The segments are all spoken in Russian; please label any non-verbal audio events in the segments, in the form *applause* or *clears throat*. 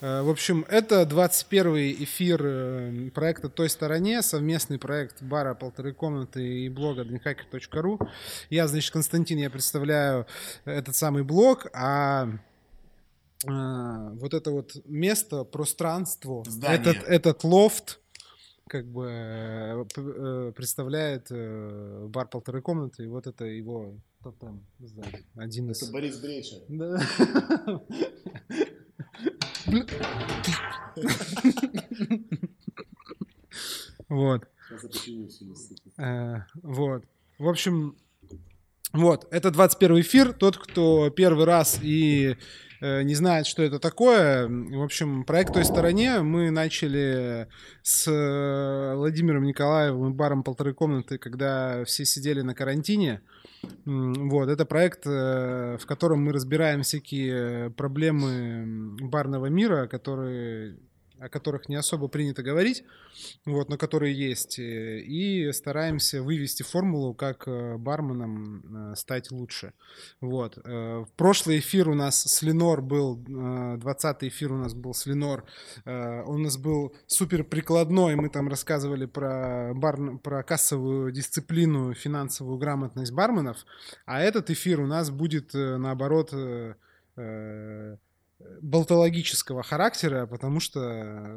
Э, в общем, это 21 эфир э, проекта «Той стороне», совместный проект бара «Полторы комнаты» и блога dreamhacker.ru. Я, значит, Константин, я представляю этот самый блог, а э, вот это вот место, пространство, этот, этот лофт, как бы представляет бар «Полторы комнаты», и вот это его тотем сзади. Один из... Это Борис Греча. Да. *laughs* Вот. Э, вот. В общем, вот, это 21 эфир. Тот, кто первый раз и не знает, что это такое. В общем, проект «Той стороне» мы начали с э, Владимиром Николаевым и баром «Полторы комнаты», когда все сидели на карантине. Вот, это проект, э, в котором мы разбираем всякие проблемы барного мира, которые о которых не особо принято говорить, вот, но которые есть, э, и стараемся вывести формулу, как э, барменам э, стать лучше. Вот. Прошлый эфир у нас с Ленор был, 20 эфир у нас был с Ленор, он у нас был супер прикладной, мы там рассказывали про, бар, про кассовую дисциплину, финансовую грамотность барменов, а этот эфир у нас будет, наоборот, болтологического характера, потому что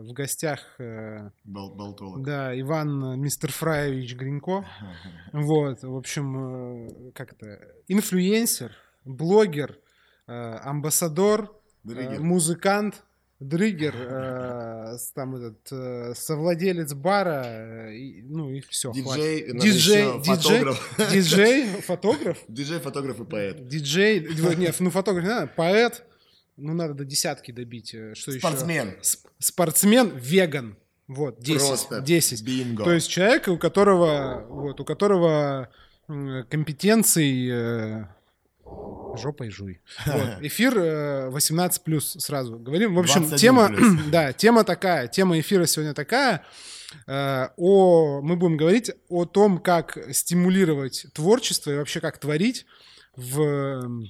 в гостях э, Бол да, Иван Мистер Фраевич Гринько. *laughs* Вот, в общем, э, как то инфлюенсер, блогер, э, амбассадор, э, музыкант, дриггер, *laughs* э, там этот э, совладелец бара, и, ну и все. Диджей, диджей, диджей, фотограф. Диджей, фотограф. *laughs* Диджей, фотограф и поэт. Диджей, нет, ну фотограф, не надо, поэт, ну, надо до десятки добить. Э, что Спортсмен. еще? Спортсмен, веган. Вот, 10. Просто 10. Бинго. То есть человек, у которого, вот, у которого компетенций э, жопой жуй. *laughs* Вот. Эфир э, 18 плюс сразу говорим. В общем, тема, *clears throat* да, тема такая, тема эфира сегодня такая. Э, о, мы будем говорить о том, как стимулировать творчество и вообще как творить в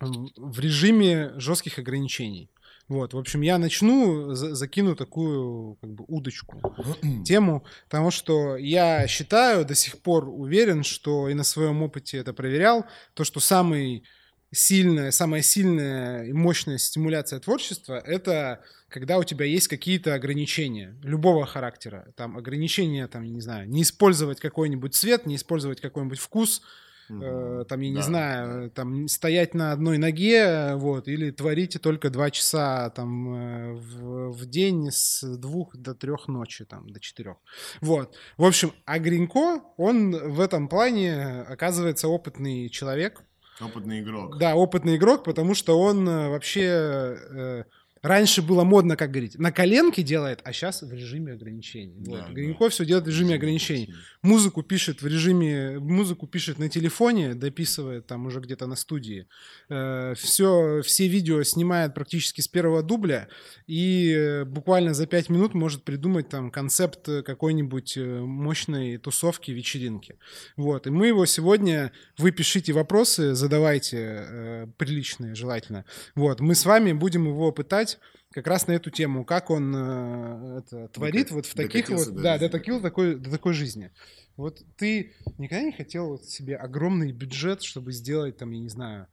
в режиме жестких ограничений. Вот, в общем, я начну, закину такую как бы удочку, *clears throat* тему, потому что я считаю, до сих пор уверен, что и на своем опыте это проверял, то, что самый сильная, самая сильная и мощная стимуляция творчества — это когда у тебя есть какие-то ограничения любого характера. Там ограничения, там, не знаю, не использовать какой-нибудь цвет, не использовать какой-нибудь вкус — Э, там, я да, не знаю, там стоять на одной ноге, вот, или творите только два часа там э, в, в день с двух до трех ночи, там, до четырех. Вот. В общем, а Гринько, он в этом плане оказывается опытный человек. Опытный игрок. Да, опытный игрок, потому что он э, вообще Раньше было модно, как говорить, на коленке делает, а сейчас в режиме ограничений. Да, вот. Да. все делает в режиме ограничений. Музыку пишет в режиме, музыку пишет на телефоне, дописывает там уже где-то на студии. Э, все, все видео снимает практически с первого дубля и буквально за пять минут может придумать там концепт какой-нибудь э, мощной тусовки, вечеринки. Вот. И мы его сегодня, вы пишите вопросы, задавайте э, приличные, желательно. Вот. Мы с вами будем его пытать как раз на эту тему, как он э, это, творит вот в таких вот, до да, до, таких, такой, до такой жизни. Вот ты никогда не хотел вот себе огромный бюджет, чтобы сделать там, я не знаю,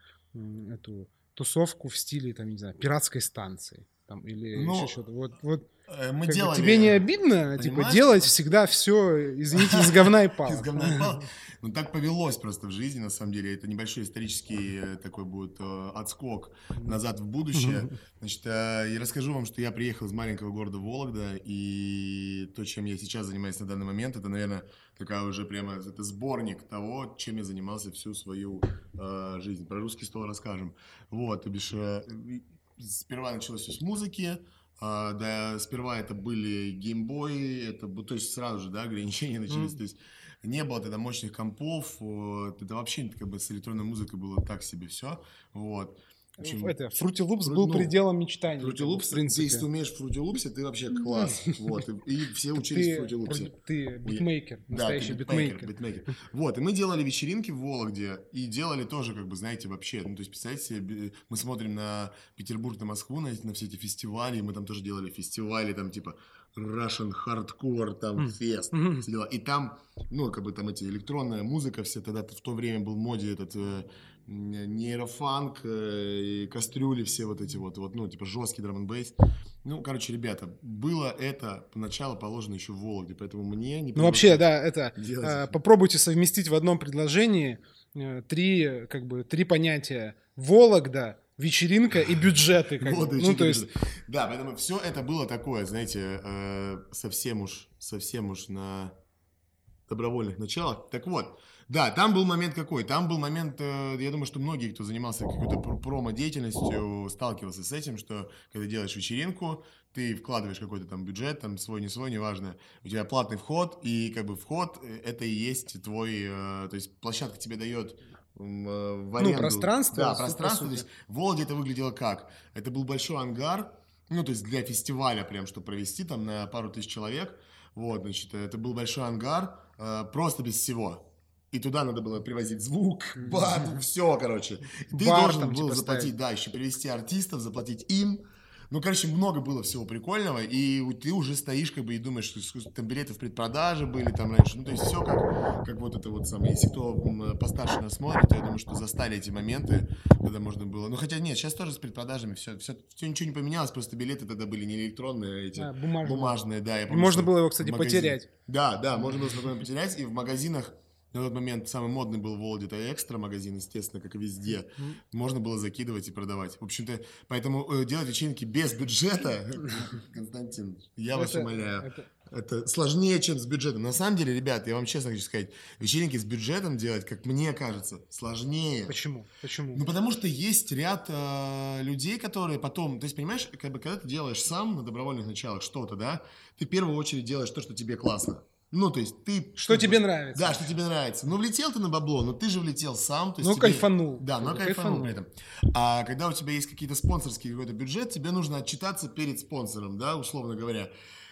эту тусовку в стиле, там, не знаю, пиратской станции? Там, или ну, еще что-то. Вот, вот э, мы делали... Бы, тебе не обидно, типа, Понимаешь? типа, делать всегда все, извините, из говна и пала? *laughs* Из говна и пала. Ну, так повелось просто в жизни, на самом деле. Это небольшой исторический э, такой будет э, отскок назад в будущее. Значит, я расскажу вам, что я приехал из маленького города Вологда, и то, чем я сейчас занимаюсь на данный момент, это, наверное, такая уже прямо, это сборник того, чем я занимался всю свою э, жизнь. Про русский стол расскажем. Вот, то бишь, э, сперва началось все с музыки, Uh, да, сперва это были геймбои, это, то есть сразу же, да, ограничения *laughs* начались, mm. то есть не было тогда мощных компов, это вообще как бы с электронной музыкой было так себе все, вот. Почему? Это, Fruity Loops Фру... был ну, пределом мечтаний. Fruity Loops, в принципе. если ты умеешь в Fruity Loops, ты вообще класс. Вот, и, и все учились ты, в Fruity Loops. Ты битмейкер, настоящий да, битмейкер. битмейкер. Вот, и мы делали вечеринки в Вологде, и делали тоже, как бы, знаете, вообще, ну, то есть, представьте себе, мы смотрим на Петербург, на Москву, на, на все эти фестивали, и мы там тоже делали фестивали, там, типа, Russian Hardcore, там, фест, mm-hmm. все дела. И там, ну, как бы там эти электронная музыка, все тогда в то время был в моде этот э, нейрофанк, э, кастрюли все вот эти вот, вот, ну, типа жесткий драм бейс. Ну, короче, ребята, было это поначалу положено еще в Вологде, поэтому мне не Ну, вообще, да, это, э, попробуйте совместить в одном предложении э, три, как бы, три понятия. Вологда, вечеринка и бюджеты. Как вот, ну, то есть... Да, поэтому все это было такое, знаете, э, совсем уж, совсем уж на добровольных началах. Так вот, да, там был момент какой? Там был момент, э, я думаю, что многие, кто занимался какой-то промо-деятельностью, сталкивался с этим, что когда делаешь вечеринку, ты вкладываешь какой-то там бюджет, там свой, не свой, неважно, у тебя платный вход, и как бы вход э, это и есть твой, то есть площадка тебе дает Э, в аренду. Ну, пространство. Да, пространство. То есть в Володе это выглядело как? Это был большой ангар, ну, то есть для фестиваля прям, чтобы провести там на пару тысяч человек. Вот, значит, это был большой ангар, э, просто без всего. И туда надо было привозить звук, бар, все, короче. Ты Бар должен там, был типа, заплатить, ставить. да, еще привезти артистов, заплатить им. Ну, короче, много было всего прикольного, и ты уже стоишь как бы и думаешь, что там билеты в предпродаже были там раньше. Ну, то есть все как, как вот это вот самое. Если кто постарше нас смотрит, то я думаю, что застали эти моменты, когда можно было. Ну, хотя нет, сейчас тоже с предпродажами все, все, все ничего не поменялось, просто билеты тогда были не электронные, а эти а, бумажные. бумажные, да. Я помню, можно было его, кстати, магазин... потерять. Да, да, можно было спокойно потерять, и в магазинах на тот момент самый модный был в Володе, это экстра магазин, естественно, как и везде. Mm-hmm. Можно было закидывать и продавать. В общем-то, поэтому э, делать вечеринки без бюджета, *laughs* Константин, я вас умоляю. Это сложнее, чем с бюджетом. На самом деле, ребят, я вам честно хочу сказать, вечеринки с бюджетом делать, как мне кажется, сложнее. Почему? Почему? Ну, потому что есть ряд э, людей, которые потом... То есть, понимаешь, как бы, когда ты делаешь сам на добровольных началах что-то, да, ты в первую очередь делаешь то, что тебе классно. Ну, то есть ты... Что тебе нравится. Да, что тебе нравится. Ну, влетел ты на бабло, но ты же влетел сам. То есть ну, тебе... кайфанул. Да, но кайфанул, кайфанул при этом. А когда у тебя есть какие-то спонсорские какой-то бюджет, тебе нужно отчитаться перед спонсором, да, условно говоря.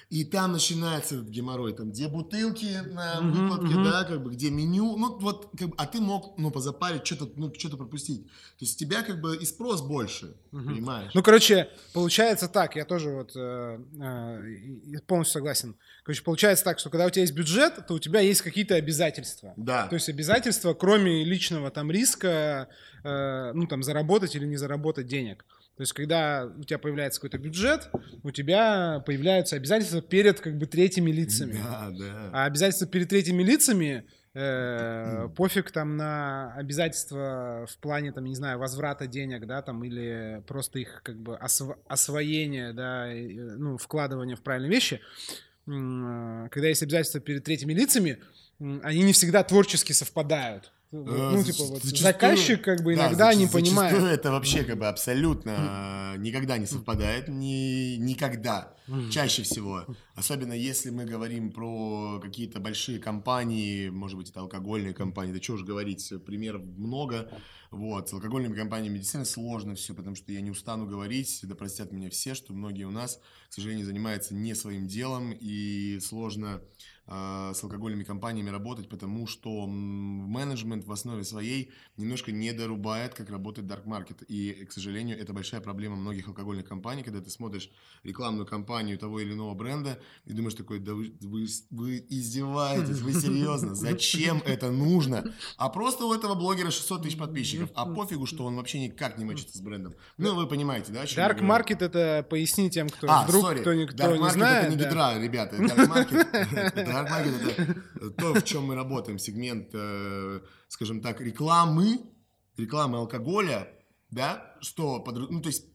И там начинается этот геморрой, там, где бутылки на выкладке, uh-huh, да, как бы, где меню, ну, вот, как бы, а ты мог, ну, позапарить, что-то, ну, что-то пропустить. То есть у тебя, как бы, и спрос больше, uh-huh. понимаешь? Ну, короче, получается так, я тоже вот э, э, полностью согласен. Короче, получается так, что когда у тебя есть бюджет, то у тебя есть какие-то обязательства. Да. То есть обязательства, кроме личного там риска, э, ну, там, заработать или не заработать денег. То есть, когда у тебя появляется какой-то бюджет, у тебя появляются обязательства перед как бы третьими лицами. Да, да. А обязательства перед третьими лицами э, пофиг там на обязательства в плане там не знаю возврата денег да там или просто их как бы осво- освоения да и, ну вкладывания в правильные вещи э, когда есть обязательства перед третьими лицами они не всегда творчески совпадают ну, э, типа, вот заказчик как бы иногда да, не понимает. это вообще как бы абсолютно никогда не совпадает, ни, никогда, чаще всего. Особенно если мы говорим про какие-то большие компании, может быть, это алкогольные компании, да что уж говорить, примеров много. Вот, с алкогольными компаниями действительно сложно все, потому что я не устану говорить, да простят меня все, что многие у нас, к сожалению, занимаются не своим делом, и сложно с алкогольными компаниями работать, потому что менеджмент в основе своей немножко не дорубает, как работает dark market. И, к сожалению, это большая проблема многих алкогольных компаний, когда ты смотришь рекламную кампанию того или иного бренда и думаешь такой, да вы, вы, вы издеваетесь, вы серьезно, зачем это нужно? А просто у этого блогера 600 тысяч подписчиков, а пофигу, что он вообще никак не мочится с брендом. Ну, вы понимаете, да? Dark market это поясни тем, кто а, вдруг sorry. кто, никто dark не знает. это не да. гидра, ребята, dark market Dark это то, в чем мы работаем, сегмент, э, скажем так, рекламы, рекламы алкоголя, да, что, ну, то есть,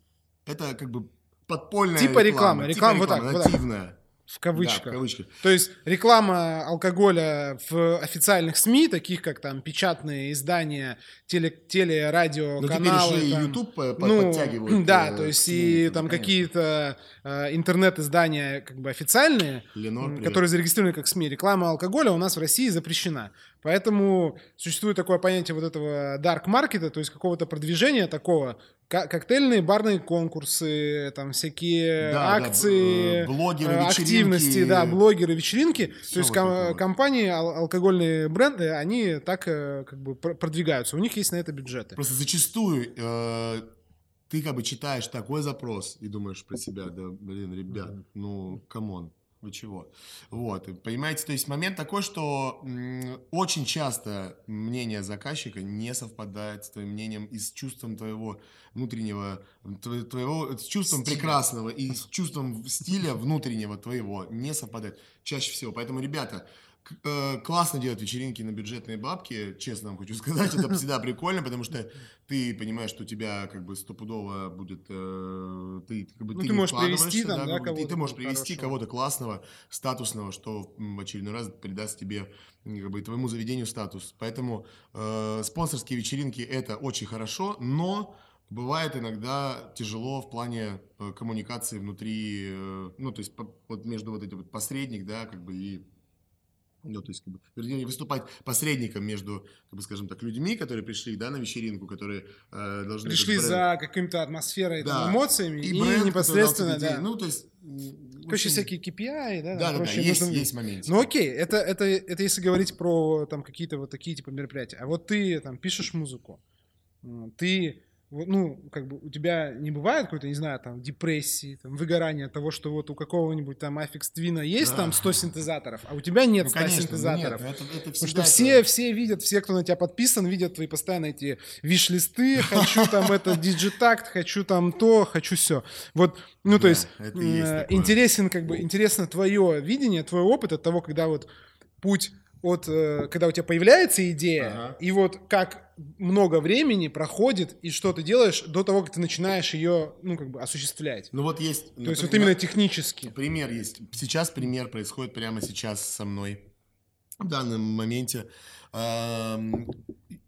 это как бы подпольная типа реклама. Реклама, типа реклама, вот так, нативная. Вот так. В кавычках. Да, в кавычках. То есть реклама алкоголя в официальных СМИ, таких как там печатные издания, теле, теле радио, Но каналы. Теперь там, YouTube по ну, подтягивают. Да, э, то есть и там какие-то э, интернет-издания как бы официальные, Ленор, которые зарегистрированы как СМИ. Реклама алкоголя у нас в России запрещена. Поэтому существует такое понятие вот этого dark маркета, то есть какого-то продвижения такого, коктейльные барные конкурсы, там всякие да, акции, да, блогеры, активности, да, блогеры, вечеринки. Все То есть ком- компании, ал- алкогольные бренды, они так как бы продвигаются. У них есть на это бюджеты. Просто зачастую э, ты как бы читаешь такой запрос и думаешь про себя, да, блин, ребят, ну, come on, вы чего? Вот, понимаете, то есть момент такой, что очень часто мнение заказчика не совпадает с твоим мнением и с чувством твоего внутреннего, твоего, с чувством Стиля. прекрасного и с чувством стиля внутреннего твоего не совпадает чаще всего. Поэтому, ребята, классно делать вечеринки на бюджетные бабки, честно вам хочу *laughs* сказать, это *laughs* всегда прикольно, потому что ты понимаешь, что у тебя как бы стопудово будет, э, ты как бы ну, ты, ты можешь привести там, да, кого-то, ты можешь привести кого-то классного, статусного, что в очередной раз придаст тебе как бы твоему заведению статус. Поэтому э, спонсорские вечеринки это очень хорошо, но Бывает иногда тяжело в плане э, коммуникации внутри, э, ну, то есть по, вот между вот этим вот посредник, да, как бы и ну, то есть, как бы, вернее, выступать посредником между, как бы, скажем так, людьми, которые пришли, да, на вечеринку, которые э, должны... Пришли за каким-то атмосферой, да. там, эмоциями и, и бренд, непосредственно, да. Ну, то есть... Короче, всякие KPI, да? Да, да, да, есть, нужно... есть момент. Ну, окей, это, это, это если говорить про там какие-то вот такие типа мероприятия. А вот ты там пишешь музыку, ты ну, как бы у тебя не бывает какой-то, не знаю, там, депрессии, там, выгорания того, что вот у какого-нибудь там Affix Twin есть да. там 100 *laughs* синтезаторов, а у тебя нет ну, 100 конечно, синтезаторов. Ну, нет, это, это Потому что это... все, все видят, все, кто на тебя подписан, видят твои постоянно эти виш-листы, *laughs* хочу там это Digitakt, хочу там то, хочу все. Вот, ну, то есть, интересен, как бы, интересно твое видение, твой опыт от того, когда вот путь от э, когда у тебя появляется идея, ага. и вот как много времени проходит, и что ты делаешь до того, как ты начинаешь ее, ну, как бы осуществлять. Ну, вот есть... То например, есть вот именно технически. Пример есть. Сейчас пример происходит прямо сейчас со мной в данном моменте.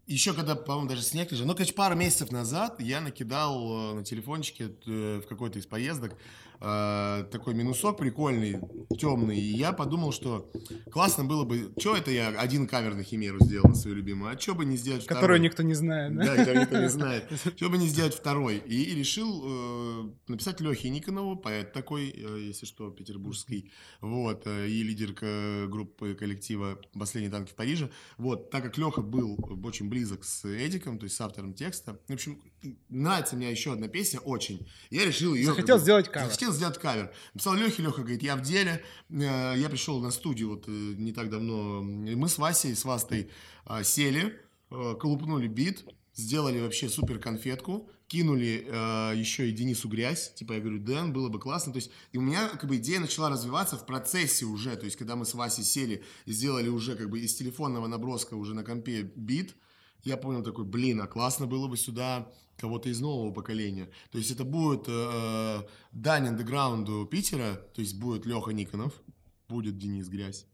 Еще когда, по-моему, даже снег лежал. Ну, короче, пару месяцев назад я накидал э, на телефончике э, в какой-то из поездок э, такой минусок прикольный, темный. И я подумал, что классно было бы... Что это я один кавер на Химеру сделал, свою любимую? А что бы не сделать второй? Которую никто не знает, да? Да, которую никто не знает. *laughs* Что бы не сделать второй? И, и решил э, написать Лехе Никонову, поэт такой, э, если что, петербургский, вот, э, и лидер группы коллектива «Последние танки в Париже». Вот, так как Леха был очень близок с Эдиком, то есть с автором текста. В общем, нравится мне еще одна песня очень. Я решил ее... Захотел сделать кавер хотел сделать кавер. Написал Лехе, Леха говорит, я в деле. Э, я пришел на студию вот э, не так давно. Мы с Васей, с Вастой э, сели, колупнули бит, сделали вообще супер конфетку, кинули э, еще и Денису грязь, типа я говорю, Дэн, было бы классно, то есть и у меня как бы идея начала развиваться в процессе уже, то есть когда мы с Васей сели и сделали уже как бы из телефонного наброска уже на компе бит, я понял такой, блин, а классно было бы сюда кого-то из нового поколения. То есть это будет э, дань андеграунду Питера, то есть будет Леха Никонов, будет Денис Грязь,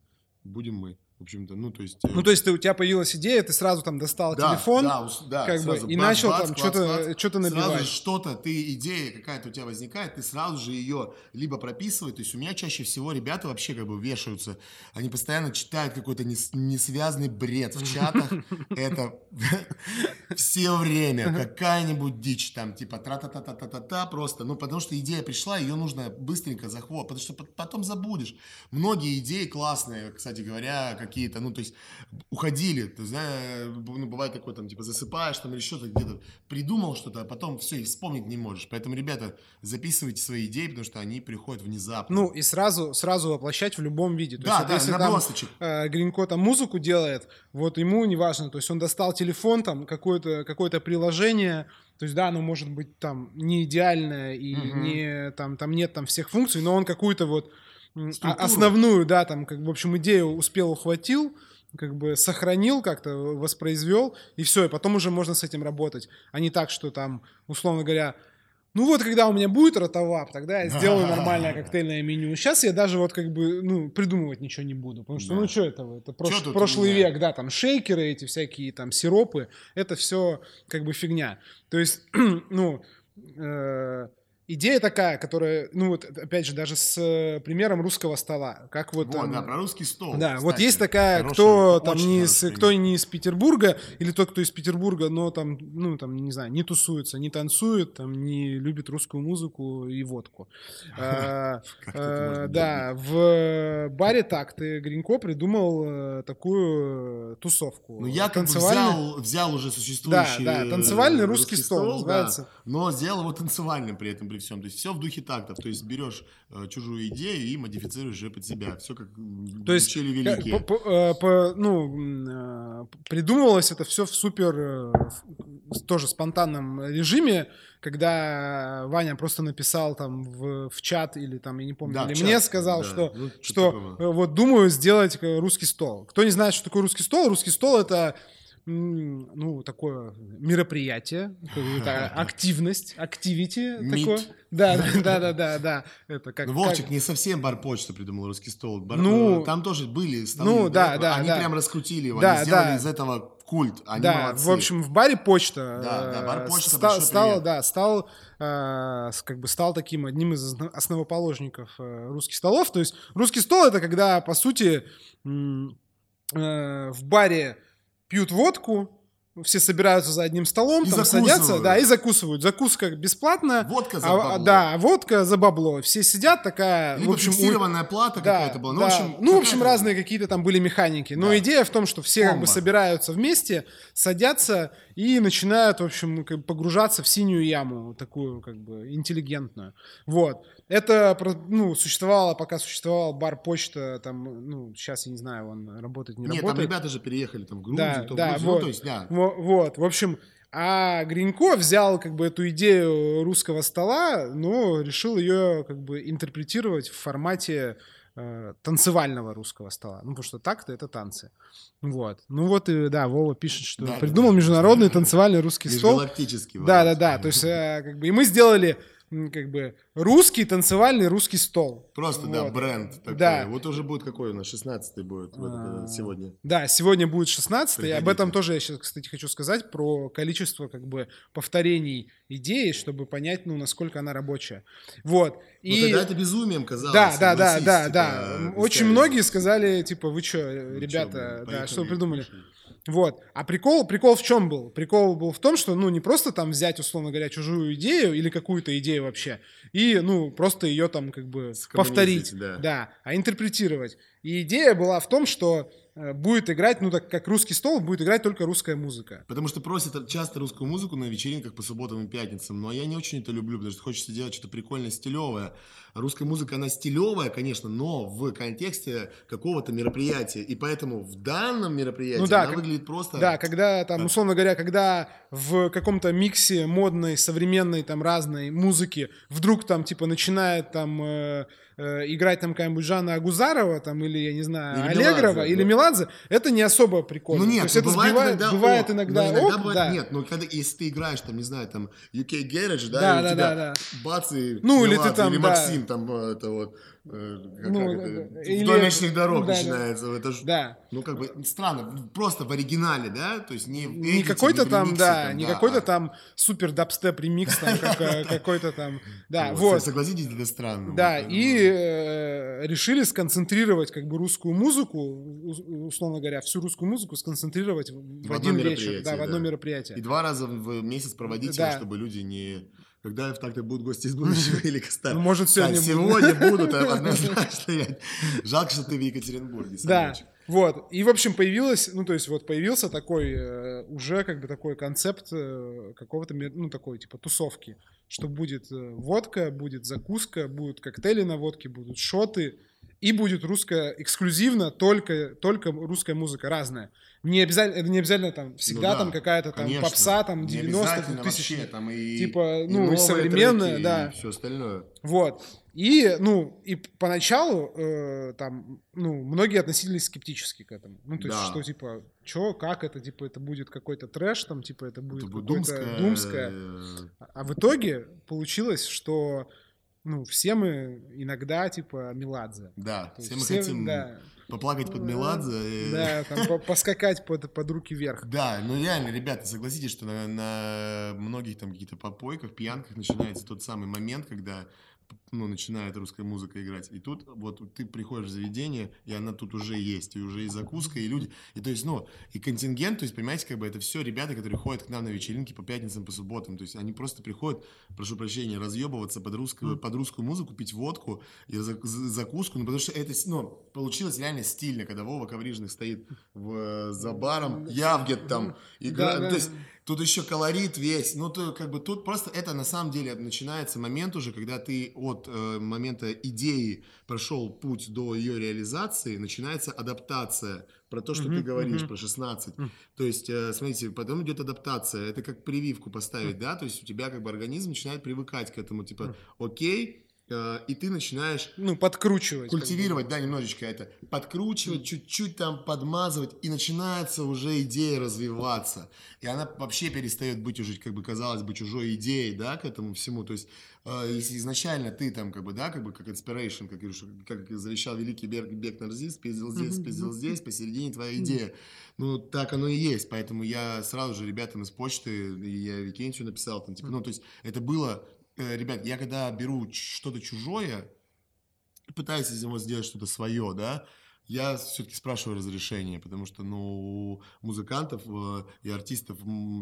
будем мы общем-то, ну, то есть... Э, ну, то есть ты, у тебя появилась идея, ты сразу там достал да, телефон, да, да, как бы, и бац, начал бац, там что-то, что-то набивать. Сразу что-то, ты, идея какая-то у тебя возникает, ты сразу же ее либо прописывай, то есть у меня чаще всего ребята вообще как бы вешаются, они постоянно читают какой-то несвязанный бред в чатах, *laughs* это *laughs* все время какая-нибудь дичь там, типа тра-та-та-та-та-та, просто, ну, потому что идея пришла, ее нужно быстренько захватывать, потому что потом забудешь. Многие идеи классные, кстати говоря, какие-то, ну, то есть уходили, ты знаешь, ну, бывает такое, там, типа, засыпаешь там или что-то где-то придумал что-то, а потом все, и вспомнить не можешь. Поэтому, ребята, записывайте свои идеи, потому что они приходят внезапно. Ну, и сразу, сразу воплощать в любом виде. То да, есть, да, если набросочек. там э, Гринько там музыку делает, вот ему неважно, то есть он достал телефон, там, какое-то какое приложение, то есть, да, оно может быть там не идеальное и угу. не там, там нет там всех функций, но он какую-то вот Структуру. основную, да, там, как, в общем, идею успел ухватил, как бы сохранил как-то, воспроизвел, и все, и потом уже можно с этим работать. А не так, что там, условно говоря, ну вот, когда у меня будет ротовап, тогда я сделаю нормальное *laughs* коктейльное меню. Сейчас я даже вот как бы, ну, придумывать ничего не буду, потому что, да. ну, что это? Это прош... прошлый век, да, там шейкеры эти всякие, там сиропы, это все как бы фигня. То есть, *clears throat* ну, э идея такая, которая, ну вот, опять же, даже с э, примером русского стола, как вот... Вот, там- да, про русский стол. да, кстати. вот есть такая, Хороший, кто там не из, кто не из Петербурга, или тот, кто из Петербурга, но там, ну, там, не знаю, не тусуется, не танцует, там, не любит русскую музыку и водку. *laughs* А, э, Да, в баре так ты Гринько придумал э, такую э, тусовку. Ну, я как бы взял, уже существующий Да, да, э, танцевальный русский стол называется. но сделал его танцевальным при этом, при всем. То есть все в духе тактов. То есть берешь э, чужую идею и модифицируешь уже под себя. Все как То есть, учили Как- великие. по- по- э, по- ну, э, придумывалось это все в супер, э, тоже спонтанном режиме, когда Ваня просто написал там в, в чат или там, я не помню, Да, или в мне чат, сказал, да. что, Ну, что-то что э, вот думаю сделать э, русский стол. Кто не знает, что такое русский стол, русский стол это ну, такое мероприятие, *laughs* активность, активити такое. Да, *laughs* да, да, да, да. Это как, Ну, как- Вовчик не совсем бар почта придумал русский стол. Бар- Ну, э, там тоже были столы. ну, да, да, Они да. прям раскрутили его. Да, они сделали да. из этого культ. Они да, молодцы. в общем, в баре почта. Да, да, бар э, «Почта», ста- стал, да, стал, э, как бы стал таким одним из основ- основоположников э, русских столов. То есть русский стол это когда, по сути, э, в баре пьют водку, все собираются за одним столом, И там садятся, да, и закусывают. Закуска бесплатно. Водка за а, бабло. Да, водка за бабло. Все сидят, такая, Либо в общем, у- фиксированная плата да, какая-то была. Ну, да. в общем, ну, в общем, разные какие-то там были механики. Но Да. идея в том, что все как бы Комбо. собираются вместе, садятся и начинают, в общем, ну, погружаться в синюю яму, такую как бы интеллигентную. Вот. Это, ну, существовало, пока существовал бар почта, там, ну, сейчас я не знаю, он работает, не Нет, там работает. ребята же переехали там в Грузию, Да, то в да, Грузию. Ну, вот. то есть, да. Во- Вот, в общем, а Гринько взял как бы эту идею русского стола, но решил ее как бы интерпретировать в формате э, танцевального русского стола. Ну, потому что так-то это танцы. Вот. Ну вот и, да, Вова пишет, что Да, придумал да. международный танцевальный русский стол. Межгалактический. Да, да, да. То есть, э, как бы, и мы сделали как бы русский танцевальный русский стол. Просто, да, Вот. бренд такой. Да. Вот уже будет какой у нас? 16-й будет вот, А, э, сегодня. Да, сегодня будет 16 и об Приходите. этом тоже я сейчас, кстати, хочу сказать, про количество как бы повторений идеи, чтобы понять, ну, насколько она рабочая. Вот. Ну, И... тогда это безумием казалось. Да, да, да, да, типа, да. Очень многие сказали, типа, вы что, «Вы чё, ребята, да, что вы придумали? пошли». Вот. А прикол, прикол в чем был? Прикол был в том, что, ну, не просто там взять, условно говоря, чужую идею или какую-то идею вообще, и, ну, просто ее там как бы повторить, Скоммунизить, да. а интерпретировать. И идея была в том, что э, будет играть, ну, так как русский стол, будет играть только русская музыка. Потому что просят часто русскую музыку на вечеринках по субботам и пятницам. Но я не очень это люблю, потому что хочется делать что-то прикольное, стилевое. Русская музыка, она стилевая, конечно, но в контексте какого-то мероприятия. И поэтому в данном мероприятии Ну да, она как- выглядит просто... Да, когда там, Да. условно говоря, когда в каком-то миксе модной, современной, там, разной музыки вдруг там, типа, начинает там э, э, играть там какая-нибудь Жанна Агузарова, там, или, я не знаю, Или Аллегрова, Меладзе, или да. Меладзе, это не особо прикольно. Ну нет, То есть ну, это бывает сбивает- иногда бывает ок, иногда но иногда ок, бывает да. нет. Но когда, если ты играешь, там, не знаю, там, UK Garage, да, Да, и у да, тебя да, да. бац, и Ну, или ты Меладзе, там, или да. Максим, там, э, это вот, э, как, Ну, как да, это, да. вдоль ночных дорог да, да. начинается. Это ж- Да. Ну, как бы странно, просто в оригинале, да? То есть не в Не эдите, какой-то в там, ремиксе да, не да, какой-то а- там супер дабстеп ремикс, там, э, *laughs* какой-то там, да, Вот. Согласитесь, это странно. Да, и решили сконцентрировать как бы русскую музыку, условно говоря, всю русскую музыку сконцентрировать в, один вечер, да, в одно да. мероприятие. И два раза в месяц проводить Да. чтобы люди не... Когда в так-то будут гости из будущего или Костар? Ну, может, сегодня сегодня будут, а однозначно. *laughs* Жалко, что ты в Екатеринбурге. Да, вот. И, в общем, появилось, ну, то есть вот появился такой, э, уже как бы такой концепт э, какого-то, ну, такой, типа, тусовки, что будет э, водка, будет закуска, будут коктейли на водке, будут шоты, и будет русская, эксклюзивно только, только русская музыка, разная. Не обязательно, это не обязательно там всегда Ну да, там какая-то там конечно. попса, там Не 90-х, обязательно 2000 вообще, там и, типа, ну, и новые современная, треки, да. И все остальное. Вот. И, ну, и поначалу э, там, ну, многие относились скептически к этому. Ну, то есть, Да. что, типа, чё, как это, типа, это будет какой-то трэш, там, типа, это будет Это какое-то думское. думское. э, А в итоге получилось, что, ну, все мы иногда, типа, Меладзе. Да, То все мы все, хотим да. поплакать под Меладзе. Э. Да, там поскакать под, под руки вверх. Да, ну реально, ребята, согласитесь, что на, на многих там каких-то попойках, пьянках начинается тот самый момент, когда ну, начинает русская музыка играть. И тут вот ты приходишь в заведение, и она тут уже есть, и уже и закуска, и люди. И то есть, ну, и контингент, то есть, понимаете, как бы это все ребята, которые ходят к нам на вечеринки по пятницам, по субботам. То есть они просто приходят, прошу прощения, разъебываться под русскую, под русскую музыку, пить водку и закуску. Ну, потому что это, ну, получилось реально стильно, когда Вова Коврижных стоит в, за баром, я где-то там играю. Да, да. То есть Тут еще колорит весь. Ну, то, как бы тут просто это на самом деле начинается момент уже, когда ты от э, момента идеи прошел путь до ее реализации, начинается адаптация. Про то, что uh-huh, ты говоришь, uh-huh. про 16. Uh-huh. То есть, э, смотрите, потом идет адаптация. Это как прививку поставить, uh-huh. да? То есть у тебя как бы организм начинает привыкать к этому. Типа, uh-huh. окей, и ты начинаешь... Ну, подкручивать. Культивировать, да, немножечко это. Подкручивать, mm. чуть-чуть там подмазывать, и начинается уже идея развиваться. И она вообще перестает быть уже, как бы, казалось бы, чужой идеей, да, к этому всему. То есть, э, если изначально ты там, как бы, да, как бы, как inspiration, как, как завещал великий Бег, Бег Нарзис, спиздил здесь, спиздил здесь, посередине твоя идея. Ну, так оно и есть. Поэтому я сразу же ребятам из почты, я Викентию написал, там, типа, ну, то есть, это было Э, ребят, я когда беру что-то чужое, пытаюсь из него сделать что-то свое, да, я все-таки спрашиваю разрешение, потому что, ну, музыкантов э, и артистов,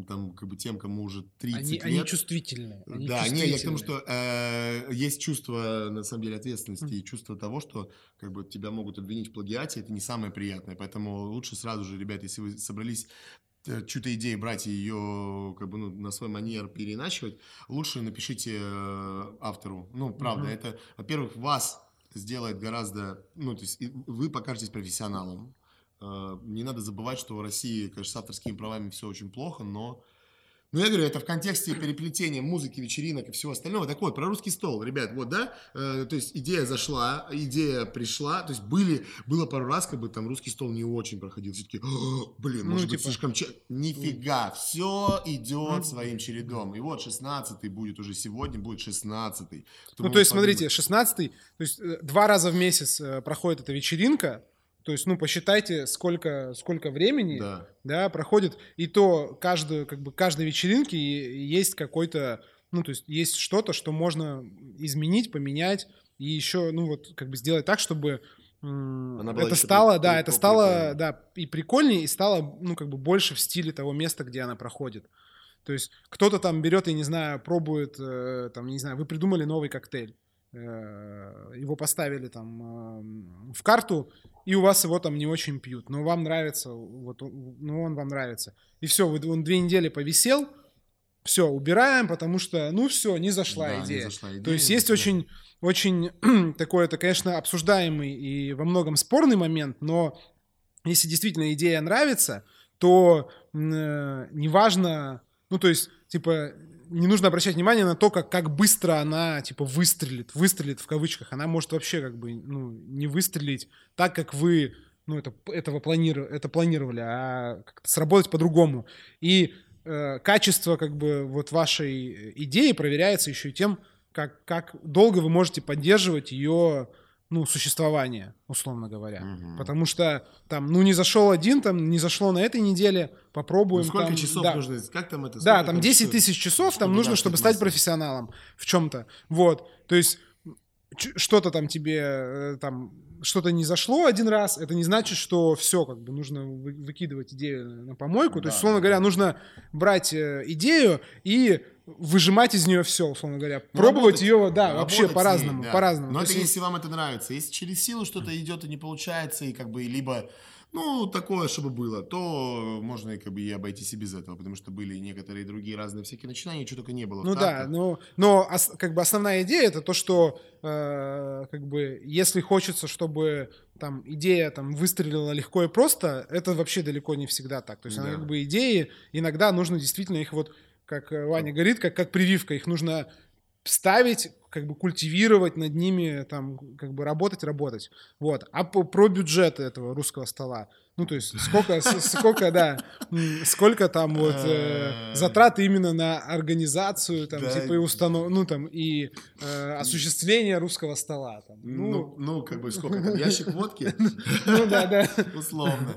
там, как бы тем, кому уже 30 они, лет... Они чувствительные. Они да, чувствительные. не, я к тому, что э, есть чувство, на самом деле, ответственности mm. и чувство того, что, как бы, тебя могут обвинить в плагиате, это не самое приятное, поэтому лучше сразу же, ребят, если вы собрались Э, чью-то идею брать и ее как бы ну, на свой манер переиначивать, лучше напишите э, автору. Ну, правда, mm-hmm. это, во-первых, вас сделает гораздо, ну, то есть вы покажетесь профессионалом. Э, не надо забывать, что в России, конечно, с авторскими правами все очень плохо, но ну, я говорю, это в контексте переплетения музыки, вечеринок и всего остального. Так вот, про русский стол, ребят, вот, да, э, то есть идея зашла, идея пришла, то есть были, было пару раз, как бы там русский стол не очень проходил, все таки блин, ну, может типа... быть, слишком... Че... Нифига, все идет своим чередом. И вот 16-й будет уже сегодня, будет 16-й. Ну, то есть, подумать? смотрите, 16-й, то есть э, два раза в месяц э, проходит эта вечеринка, то есть, ну, посчитайте, сколько, сколько времени да. Да, проходит. И то каждую, как бы, каждой вечеринке есть какой-то, ну, то есть есть что-то, что можно изменить, поменять. И еще, ну, вот, как бы сделать так, чтобы это стало, да, это стало, да, и прикольнее, и стало, ну, как бы больше в стиле того места, где она проходит. То есть кто-то там берет, я не знаю, пробует, э, там, не знаю, вы придумали новый коктейль. Э, его поставили там в карту, и у вас его там не очень пьют, но вам нравится, вот, ну он вам нравится. И все, он две недели повисел, все, убираем, потому что, ну все, не зашла, да, идея. Не зашла идея. То есть есть да. очень, очень *clears throat* такой, это, конечно, обсуждаемый и во многом спорный момент, но если действительно идея нравится, то э, неважно, ну то есть, типа, не нужно обращать внимание на то, как, как быстро она, типа, выстрелит, выстрелит в кавычках. Она может вообще, как бы, ну, не выстрелить так, как вы, ну, это, этого планировали, это планировали, а сработать по-другому. И э, качество, как бы, вот вашей идеи проверяется еще и тем, как, как долго вы можете поддерживать ее ну, существование, условно говоря. Угу. Потому что там, ну, не зашел один, там, не зашло на этой неделе, попробуем. Ну, сколько там, часов да. нужно? Как там это? Да, там 10 тысяч часов чтобы, там нужно, чтобы стать профессионалом в чем-то. Вот, то есть что-то там тебе э, там что-то не зашло один раз, это не значит, что все, как бы нужно выкидывать идею на помойку. Да, То есть, условно да. говоря, нужно брать э, идею и выжимать из нее все, условно говоря. Ну, Пробовать ее, да, вообще по-разному, да. по-разному. Но это есть... если вам это нравится. Если через силу что-то идет и не получается, и как бы либо ну, такое, чтобы было, то можно как бы и обойтись и без этого, потому что были некоторые другие разные всякие начинания, чего только не было. Ну да, но, но как бы основная идея это то, что э, как бы если хочется, чтобы там идея там выстрелила легко и просто, это вообще далеко не всегда так. То есть да. она, как бы идеи иногда нужно действительно их вот как Ваня говорит, как, как прививка, их нужно ставить как бы культивировать над ними, там, как бы работать, работать. Вот. А по, про бюджет этого русского стола. Ну, то есть сколько, сколько, да, сколько там вот э, затраты именно на организацию, там, типа, и установ... ну, там, и э, осуществление русского стола. Там. Ну, ну, ну, как бы, сколько там, ящик водки? *laughs* Ну, да, да. Условно.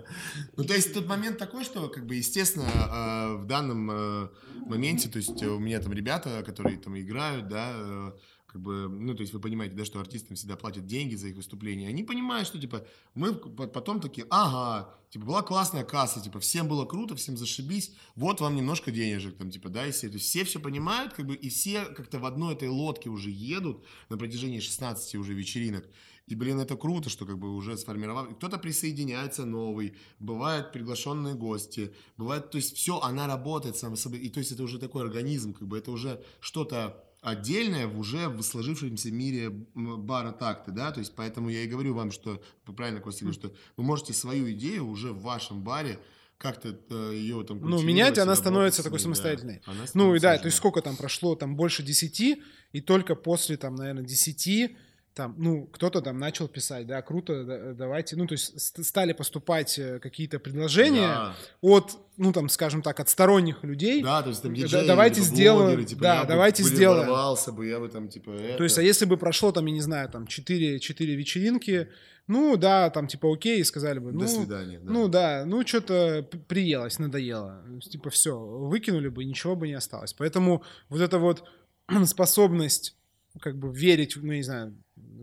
Ну, то есть тот момент такой, что, как бы, естественно, э, в данном моменте, то есть у меня там ребята, которые там играют, да, как бы, ну, то есть вы понимаете, да, что артистам всегда платят деньги за их выступления, они понимают, что, типа, мы потом такие, ага, типа, была классная касса, типа, всем было круто, всем зашибись, вот вам немножко денежек, там, типа, да, и все, то есть все все понимают, как бы, и все как-то в одной этой лодке уже едут на протяжении 16 уже вечеринок, и, блин, это круто, что как бы уже сформировал. Кто-то присоединяется новый, бывают приглашенные гости, бывает, то есть все, она работает сама собой. И то есть это уже такой организм, как бы это уже что-то отдельное в уже в сложившемся мире бара такты, да, то есть поэтому я и говорю вам, что, правильно, Костя, что вы можете свою идею уже в вашем баре как-то э, ее там Ну, менять, она становится такой самостоятельной. Да. ну, и да, то есть сколько там прошло, там больше десяти, и только после, там, наверное, десяти там, ну, кто-то там начал писать, да, круто, давайте, ну, то есть стали поступать э, какие-то предложения да. от, ну, там, скажем так, от сторонних людей. Да, то есть там диджеи, давайте типа, сделаем, блогеры, типа, да, давайте бы сделаем. бы, я бы там, типа, это. То есть, а если бы прошло, там, я не знаю, там, 4, 4 вечеринки, ну, да, там, типа, окей, сказали бы, ну, До свидания, да. ну, да, ну, что-то приелось, надоело, типа, все, выкинули бы, ничего бы не осталось. Поэтому вот эта вот *clears throat* способность как бы верить, ну, не знаю,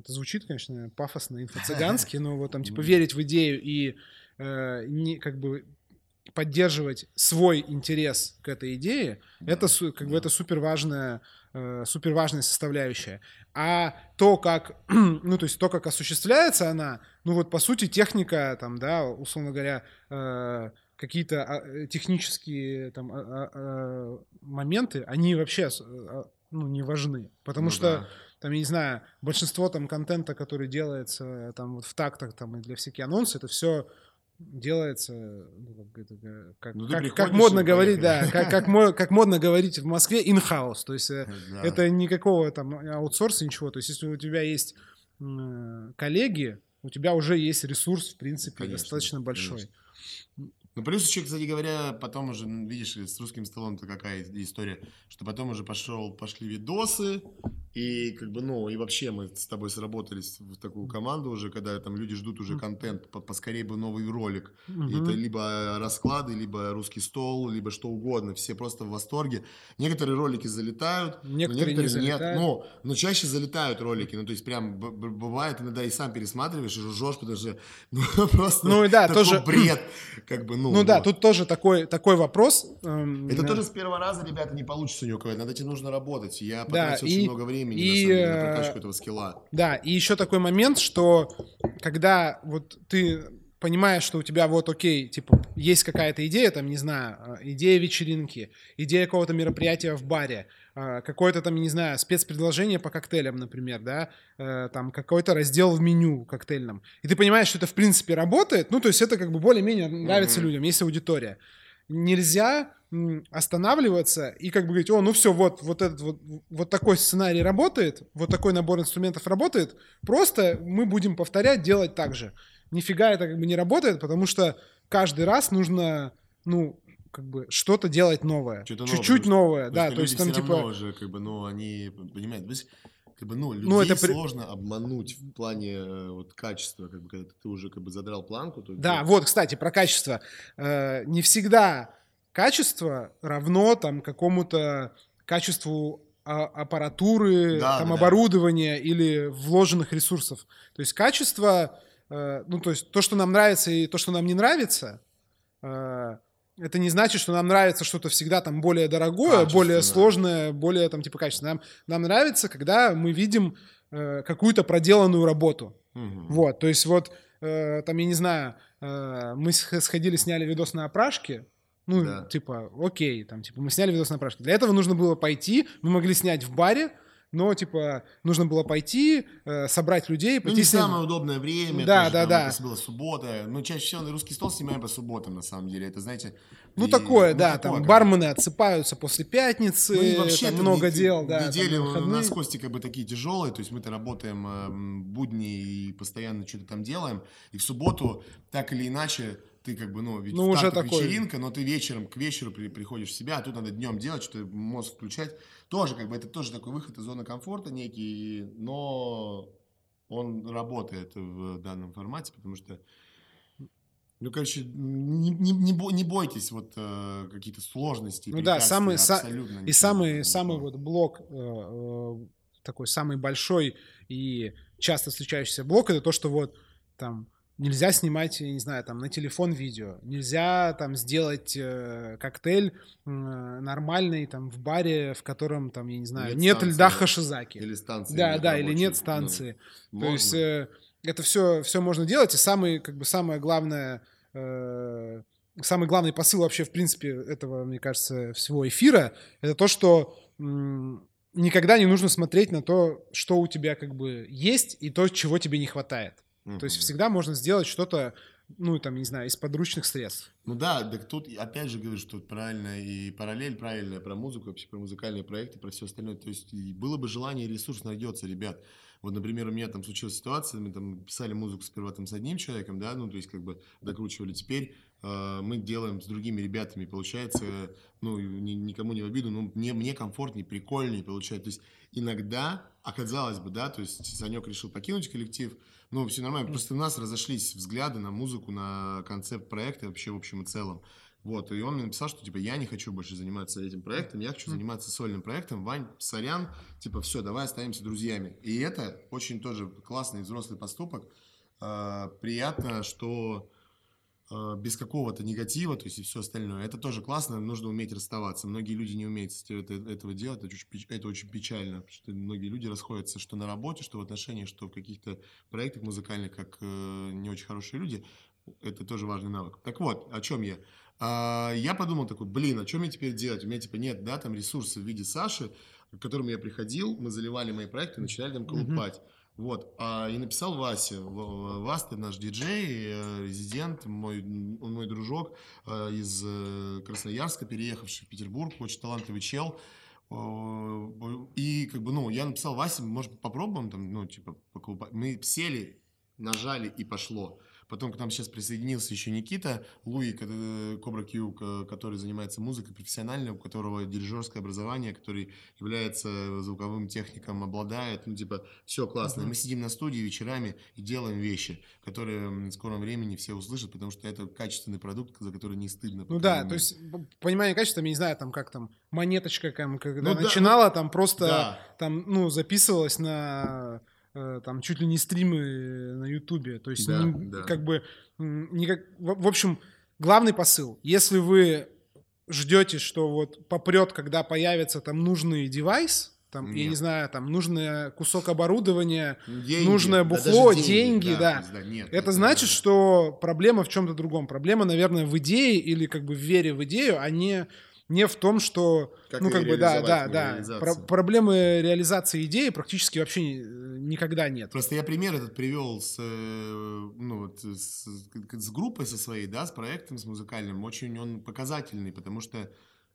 это звучит, конечно, пафосно, инфо-цыгански, *laughs* но вот там, типа, верить в идею и э, не, как бы поддерживать свой интерес к этой идее, да, это как да. бы это супер важная, э, супер важная составляющая. А то, как, *clears throat* ну, то есть то, как осуществляется она, ну, вот, по сути, техника, там, да, условно говоря, э, какие-то а, технические там а, а, моменты, они вообще а, ну, не важны. Потому ну, что, да. Там, я не знаю, большинство там контента, который делается там вот в тактах там и для всяких анонсов, это все делается, ну, как, это, как, ну, как, как модно говорить, да, как, как, как модно говорить в Москве, in-house, то есть э, да. это никакого там аутсорса, ничего, то есть если у тебя есть коллеги, у тебя уже есть ресурс, в принципе, конечно, достаточно большой. Конечно. Ну, плюс еще, кстати говоря, потом уже, видишь, с русским столом-то какая история, что потом уже пошел, пошли видосы, и как бы, ну, и вообще мы с тобой сработались в такую команду уже, когда там люди ждут уже контент, по поскорее бы новый ролик. Угу. И это либо расклады, либо русский стол, либо что угодно. Все просто в восторге. Некоторые ролики залетают, некоторые, некоторые не нет. Залетают. Ну, но чаще залетают ролики. Ну, то есть прям бывает иногда и сам пересматриваешь и жжешь, потому что ну, *laughs* просто ну, да, тоже... бред. Как бы, ну, ну да, тут тоже такой, такой вопрос. Эм, это да. тоже с первого раза, ребята, не получится у него. Над этим нужно работать. Я потратил да, очень много времени и, на самом деле, на прокачку этого скилла. Да, и еще такой момент, что когда вот ты понимаешь, что у тебя вот окей, типа, есть какая-то идея, там, не знаю, э, идея вечеринки, идея какого-то мероприятия в баре, э, какое-то там, не знаю, спецпредложение по коктейлям, например, да, э, там какой-то раздел в меню коктейльном, и ты понимаешь, что это в принципе работает, ну, то есть это как бы более-менее нравится mm-hmm. людям, есть аудитория. Нельзя останавливаться и как бы говорить, о, ну все, вот, вот этот вот, вот такой сценарий работает, вот такой набор инструментов работает, просто мы будем повторять, делать так же. Нифига это как бы не работает, потому что каждый раз нужно, ну, как бы что-то делать новое. Чуть-чуть новое, да. То есть там типа... уже, как бы, ну, они, понимаете, как бы, ну, людей ну, это сложно обмануть в плане э, вот, качества, как бы, когда ты уже как бы задрал планку. То да, ты... вот, кстати, про качество. Э, не всегда качество равно там какому-то качеству а, аппаратуры, да, там да, оборудования да. или вложенных ресурсов. То есть качество, э, ну то есть то, что нам нравится и то, что нам не нравится, э, это не значит, что нам нравится что-то всегда там более дорогое, более сложное, более там типа качественное. Нам, нам нравится, когда мы видим э, какую-то проделанную работу. Угу. Вот, то есть вот э, там я не знаю, э, мы сходили, сняли видос на опрашке, ну, да. типа, окей, там, типа, мы сняли видос на прашке. Для этого нужно было пойти, мы могли снять в баре, но, типа, нужно было пойти, э, собрать людей, ну, не самое удобное время. Да, тоже, да, да. Это была суббота. Мы чаще всего русский стол снимаем по субботам, на самом деле. Это, знаете... Ну, и, такое, ну, да, такое, там бармены отсыпаются после пятницы, ну, и вообще там много не, дел, да. Недели у нас кости как бы такие тяжелые, то есть мы-то работаем э, будни и постоянно что-то там делаем, и в субботу так или иначе ты как бы, ну, ведь ну, уже такой... вечеринка, но ты вечером, к вечеру при, приходишь в себя, а тут надо днем делать, что мозг включать. Тоже, как бы, это тоже такой выход из зоны комфорта некий, но он работает в данном формате, потому что ну, короче, не, не, не бойтесь вот э, какие-то сложности. Ну да, самый, са- и самый, самый вот блок, э, э, такой самый большой и часто встречающийся блок, это то, что вот там Нельзя снимать, я не знаю, там на телефон видео. Нельзя там сделать э, коктейль э, нормальный там в баре, в котором там, я не знаю, нет, нет льда Хашизаки. Или станции. Да, да, рабочей. или нет станции. Ну, То можно. есть э, это все, все можно делать. И самый, как бы самое главное, э, самый главный посыл вообще, в принципе, этого, мне кажется, всего эфира, это то, что никогда не нужно смотреть на то, что у тебя как бы есть и то, чего тебе не хватает. Mm-hmm. То есть всегда можно сделать что-то, ну, там, не знаю, из подручных средств. Ну да, так тут опять же говорю, что тут правильно и параллель правильная про музыку, вообще про музыкальные проекты, про все остальное. То есть было бы желание, ресурс найдется, ребят. Вот, например, у меня там случилась ситуация, мы там писали музыку сперва там с одним человеком, да, ну, то есть как бы докручивали. Теперь э, мы делаем с другими ребятами, получается, ну, ни, никому не в обиду, но мне, мне комфортнее, прикольнее получается. То есть иногда, оказалось бы, да, то есть Санек решил покинуть коллектив, ну, все нормально. Просто у нас разошлись взгляды на музыку, на концепт проекта вообще в общем и целом. Вот, и он мне написал, что, типа, я не хочу больше заниматься этим проектом, я хочу заниматься сольным проектом. Вань, сорян, типа, все, давай останемся друзьями. И это очень тоже классный взрослый поступок. А, приятно, что без какого-то негатива, то есть и все остальное. Это тоже классно, нужно уметь расставаться. Многие люди не умеют это, этого делать, это очень, это очень печально, потому что многие люди расходятся что на работе, что в отношениях, что в каких-то проектах музыкальных, как э, не очень хорошие люди. Это тоже важный навык. Так вот, о чем я? А, я подумал такой, блин, а что мне теперь делать? У меня типа нет, да, там ресурсы в виде Саши, к которому я приходил, мы заливали мои проекты, начинали там колупать. Mm-hmm. Вот, а, и написал Вася. Васта наш диджей, э, резидент, мой, он мой дружок э, из э, Красноярска, переехавший в Петербург, очень талантливый чел. И как бы, ну, я написал Васе, может, попробуем там, ну, типа, покупать. Мы сели, нажали и пошло. Потом к нам сейчас присоединился еще Никита Луи, Кобра Кью, который занимается музыкой профессионально, у которого дирижерское образование, который является звуковым техником, обладает. Ну, типа, все классно. Мы сидим на студии вечерами и делаем вещи, которые в скором времени все услышат, потому что это качественный продукт, за который не стыдно. Ну да, то есть понимание качества, я не знаю, там как там монеточка, когда ну, начинала, да, там просто да. там, ну, записывалась на Э, там чуть ли не стримы на Ютубе. То есть, да, не, да. как бы, никак, в, в общем, главный посыл. Если вы ждете, что вот попрет, когда появится там нужный девайс, там, Нет. я не знаю, там, нужный кусок оборудования, деньги. нужное бухло, да, деньги, деньги, да. да. Нет, это нет, значит, да. что проблема в чем-то другом. Проблема, наверное, в идее или как бы в вере в идею, а не не в том, что, как ну как бы, да, да, да, Про проблемы реализации идеи практически вообще никогда нет. Просто я пример этот привел с, э, ну вот с, с группой со своей, да, с проектом, с музыкальным, очень он показательный, потому что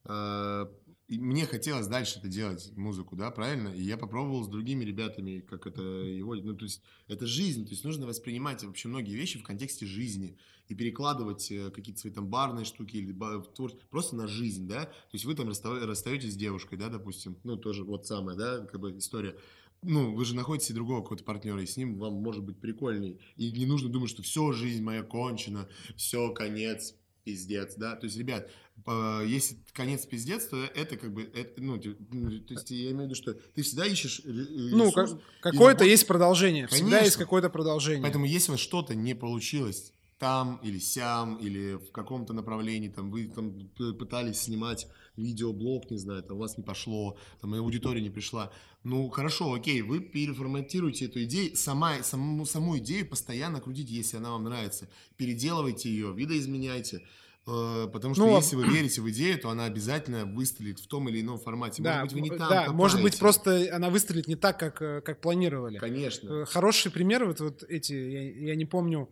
э, мне хотелось дальше это делать, музыку, да, правильно? И я попробовал с другими ребятами, как это его, ну, то есть это жизнь, то есть нужно воспринимать вообще многие вещи в контексте жизни и перекладывать э, какие-то свои там барные штуки или творчество просто на жизнь, да, то есть вы там расстаетесь с девушкой, да, допустим, ну, тоже вот самая, да, как бы история, ну, вы же находите другого какого-то партнера, и с ним вам может быть прикольней. И не нужно думать, что все, жизнь моя кончена, все, конец, пиздец, да. То есть, ребят, если конец пиздец, то это как бы, это, ну, ну, то есть я имею в виду, что ты всегда ищешь Ну, какое-то есть продолжение, Конечно. всегда есть какое-то продолжение. Поэтому если что-то не получилось там или сям, или в каком-то направлении, там, вы там пытались снимать видеоблог, не знаю, там, у вас не пошло, там, аудитория не пришла. Ну, хорошо, окей, вы переформатируете эту идею, сама, саму, саму идею постоянно крутите, если она вам нравится. Переделывайте ее, видоизменяйте. Э, потому что Ну, а- если вы верите в идею, то она обязательно выстрелит в том или ином формате. Да, Может быть, вы не там да, может быть, копаете. просто она выстрелит не так, как, э, как планировали. Конечно. Э, Хороший пример, вот, вот эти, я, я не помню,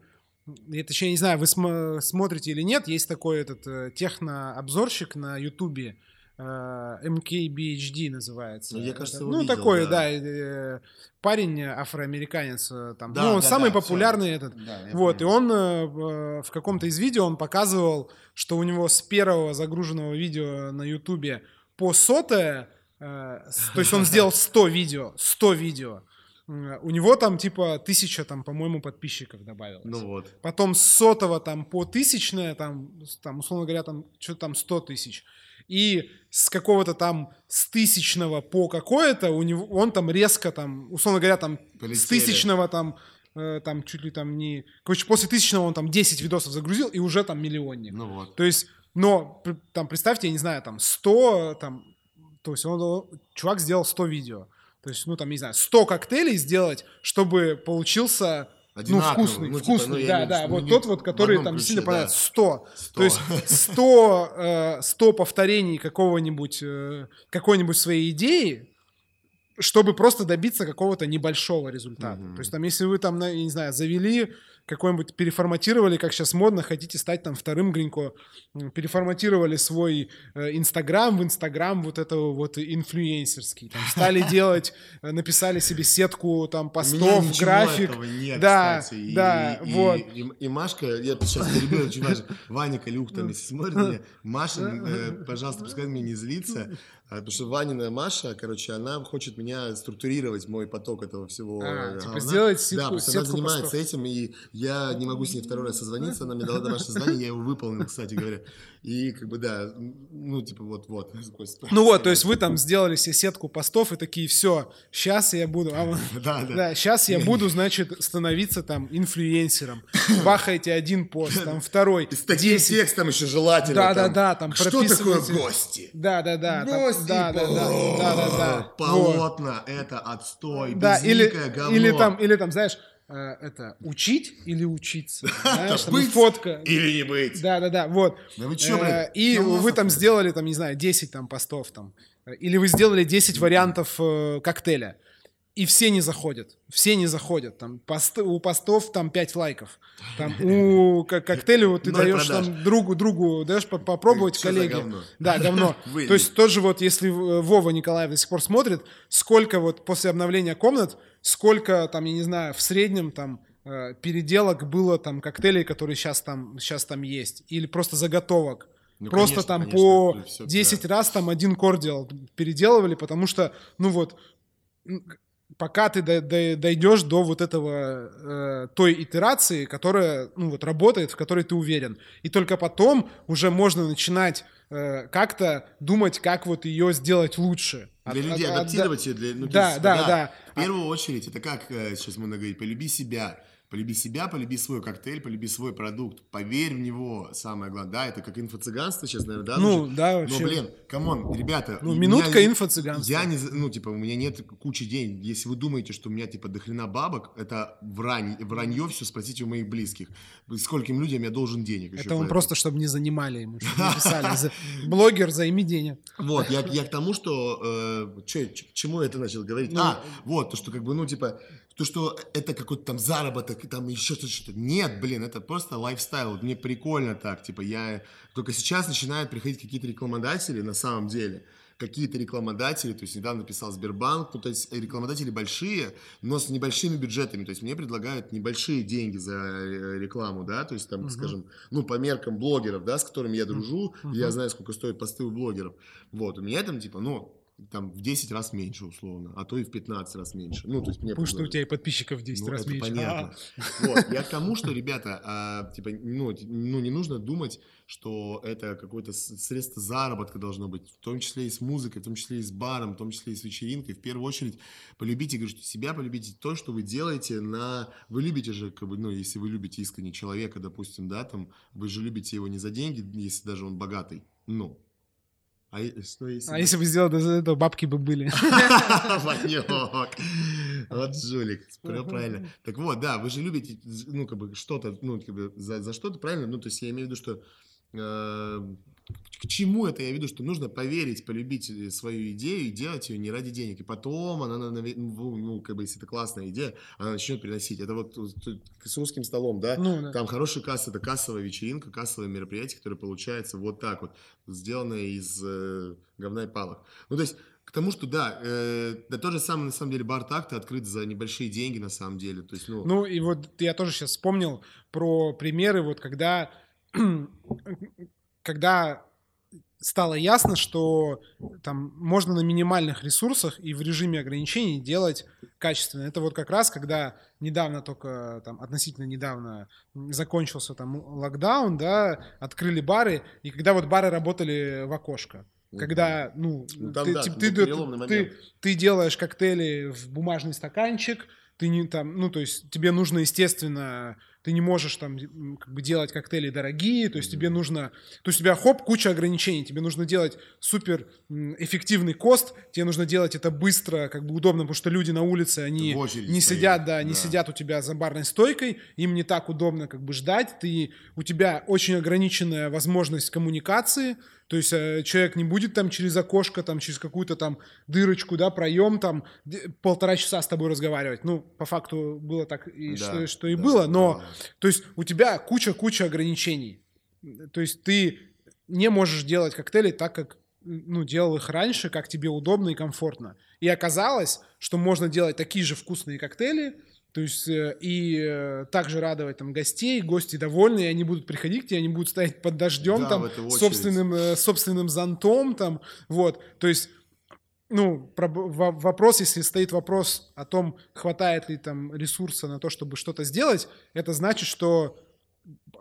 я не знаю, вы см- смотрите или нет, есть такой этот э, технообзорщик на Ютубе, MKBHD называется. Ну, я, Это, кажется, его ну, видел, такой, да. да, э, парень афроамериканец, э, там, Да, ну, да, самый да, популярный всё. этот. Да, Вот, и он э, в каком-то из видео он показывал, что у него с первого загруженного видео на Ютубе по сотое, э, то есть он *laughs* сделал 100 видео, 100 видео, у него там типа тысяча там, по-моему, подписчиков добавилось. Ну вот. Потом с сотого там по тысячное, там, там условно говоря, там что-то там 100 тысяч. И с какого-то там с тысячного по какое-то у него он там резко там, условно говоря, там с Полетели. тысячного там э, там чуть ли там не... Короче, после тысячного он там 10 видосов загрузил и уже там миллионник. Ну вот. То есть, но там представьте, я не знаю, там 100, там, то есть он- чувак сделал 100 видео. То есть, ну там, не знаю, 100 коктейлей сделать, чтобы получился ну, Одинаково. вкусный, Ну, типа, вкусный, ну, я да, да, виду, вот ну, тот не вот, который там ключе, сильно да. понравился, 100. 100. То есть 100, *laughs* э, 100 повторений какого-нибудь, э, какой-нибудь своей идеи, чтобы просто добиться какого-то небольшого результата. Мгм. То есть там, если вы там, я не знаю, завели какой-нибудь, переформатировали, как сейчас модно, хотите стать там вторым Гринько, переформатировали свой э, Инстаграм в Инстаграм вот этого вот инфлюенсерский, там, стали *laughs* делать, э, написали себе сетку там постов, график, нет, да, кстати. И- да, и, вот. И, и Машка, я сейчас перебью, очень важно. Ваня Калюх там, если смотрит меня, Маша, э, пожалуйста, пускай меня не злится, а, потому что Ванина Маша, короче, она хочет меня структурировать мой поток этого всего. А, э, типа говна. сделать Да, сетку- потому что она занимается постов. этим, и я не могу с ней второй раз созвониться, она мне дала домашнее задание, я его выполнил, кстати говоря. И как бы, да, ну, типа, вот-вот. Ну вот, то есть вы там сделали себе сетку постов и такие, все, сейчас я буду, а *laughs* Да, да. да, сейчас я буду, значит, становиться там инфлюенсером. Бахайте один пост, там второй, с таким 10. текстом еще желательно. Да, да, там, да, там Что такое гости? Да, да, да. Гости, да, да, да, да, да, да. Вот. Полотна, это отстой, безликое говно. или там, или там, знаешь, это учить или учиться. *laughs* Знаешь, быть фотка. Или не быть. Да, да, да, вот. Да вы чё, Э, блин? И Философы. вы там сделали, там, не знаю, 10 там постов там. Э, Или вы сделали 10 вариантов э, коктейля. И все не заходят. Все не заходят. Там пост- у постов там 5 лайков. Там *laughs* у коктейля вот ты даешь там другу, другу, даешь по- попробовать коллеге. Да, говно. *laughs* То есть тоже вот, если э, Вова Николаев до сих пор смотрит, сколько вот после обновления комнат, сколько там, я не знаю, в среднем там э, переделок было там коктейлей, которые сейчас там, сейчас там есть. Или просто заготовок. Ну, Просто конечно, там конечно, по всё, 10 да. раз там один кордиал переделывали, потому что, ну вот, пока ты до- до- дойдешь до вот этого э, той итерации, которая, ну вот, работает, в которой ты уверен. И только потом уже можно начинать э, как-то думать, как вот ее сделать лучше. Для От- людей от- от- адаптировать ее для... Ну, Да, есть, да, да. В первую очередь, это как э, сейчас можно говорить, полюби себя. Полюби себя, полюби свой коктейль, полюби свой продукт. Поверь в него, самое главное. Да, это как инфо-цыганство сейчас, наверное, да? Ну, звучит? да, Но, вообще. блин, come on, ребята. Ну, минутка меня- инфо-цыганства. Я не, ну, типа, у меня нет кучи денег. Если вы думаете, что у меня, типа, дохрена бабок, это врань, вранье все, спросите у моих близких. Скольким людям я должен денег еще Это он поэтому. просто, чтобы не занимали ему, чтобы *laughs* не писали. Блогер, займи денег. Вот, я, я к тому, что... э, к чему я это начал говорить? Ну, а, вот, то, что как бы, ну, типа, то, что это какой-то там заработок, и там еще что-то, что-то. Нет, блин, это просто лайфстайл. Вот Мне прикольно так, типа, я... Только сейчас начинают приходить какие-то рекламодатели, на самом деле, какие-то рекламодатели, то есть недавно писал Сбербанк, ну, то есть рекламодатели большие, но с небольшими бюджетами, то есть мне предлагают небольшие деньги за э, рекламу, да, то есть там, Мгм. скажем, ну, по меркам блогеров, да, с которыми я дружу, Мгм. я знаю, сколько стоят посты у блогеров, вот, у меня там, типа, ну, там в 10 раз меньше, условно, а то и в 15 раз меньше. Ну, то есть мне Потому что у тебя и подписчиков в 10 Ну, раз это меньше. понятно. Вот, я к *laughs* тому, что, ребята, а, типа, ну, ну, не нужно думать, что это какое-то средство заработка должно быть, в том числе и с музыкой, в том числе и с баром, в том числе и с вечеринкой. В первую очередь, полюбите, говорю, себя, полюбите то, что вы делаете на... Вы любите же, как бы, ну, если вы любите искренне человека, допустим, да, там, вы же любите его не за деньги, если даже он богатый, ну. А что если... А если бы сделал до этого, бабки бы были. *laughs* Ванек. Вот жулик. Правильно. Так вот, да, вы же любите, ну, как бы, что-то, ну, как бы, за, за что-то, правильно? Ну, то есть я имею в виду, что э, к чему это я веду, что нужно поверить, полюбить э, свою идею и делать ее не ради денег. И потом она, ну, ну, как бы, если это классная идея, она начнет приносить. Это вот с русским столом, да? Ну, да. Там хорошая касса, это кассовая вечеринка, кассовое мероприятие, которое получается вот так вот, сделанное из э, говна и палок. Ну, то есть к тому, что да, э, да то же самое, на самом деле, бар такта открыт за небольшие деньги, на самом деле. То есть, ну... ну, и вот я тоже сейчас вспомнил про примеры, вот когда, *clears throat* когда стало ясно, что там можно на минимальных ресурсах и в режиме ограничений делать качественно. Это вот как раз, когда недавно только, там, относительно недавно закончился там локдаун, да, открыли бары, и когда вот бары работали в окошко. Когда, ну, ну там, ты, да, ты, ты, ты, ты делаешь коктейли в бумажный стаканчик, ты не там, ну, то есть тебе нужно, естественно, ты не можешь там как бы делать коктейли дорогие, то есть тебе нужно, то есть у тебя хоп, куча ограничений, тебе нужно делать супер эффективный кост, тебе нужно делать это быстро, как бы удобно, потому что люди на улице, они не стоят, сидят, да, не да. сидят у тебя за барной стойкой, им не так удобно как бы ждать, ты, у тебя очень ограниченная возможность коммуникации, то есть э, человек не будет там через окошко, там через какую-то там дырочку, да, проем, там полтора часа с тобой разговаривать. Ну, по факту было так, и да, что, что и да, было, но, да. то есть у тебя куча-куча ограничений. То есть ты не можешь делать коктейли так, как ну, делал их раньше, как тебе удобно и комфортно. И оказалось, что можно делать такие же вкусные коктейли, то есть э, и э, также радовать там гостей, гости довольны, и они будут приходить к тебе, они будут стоять под дождем да, там собственным, э, собственным зонтом там, вот. То есть ну, вопрос, если стоит вопрос о том, хватает ли там ресурса на то, чтобы что-то сделать, это значит, что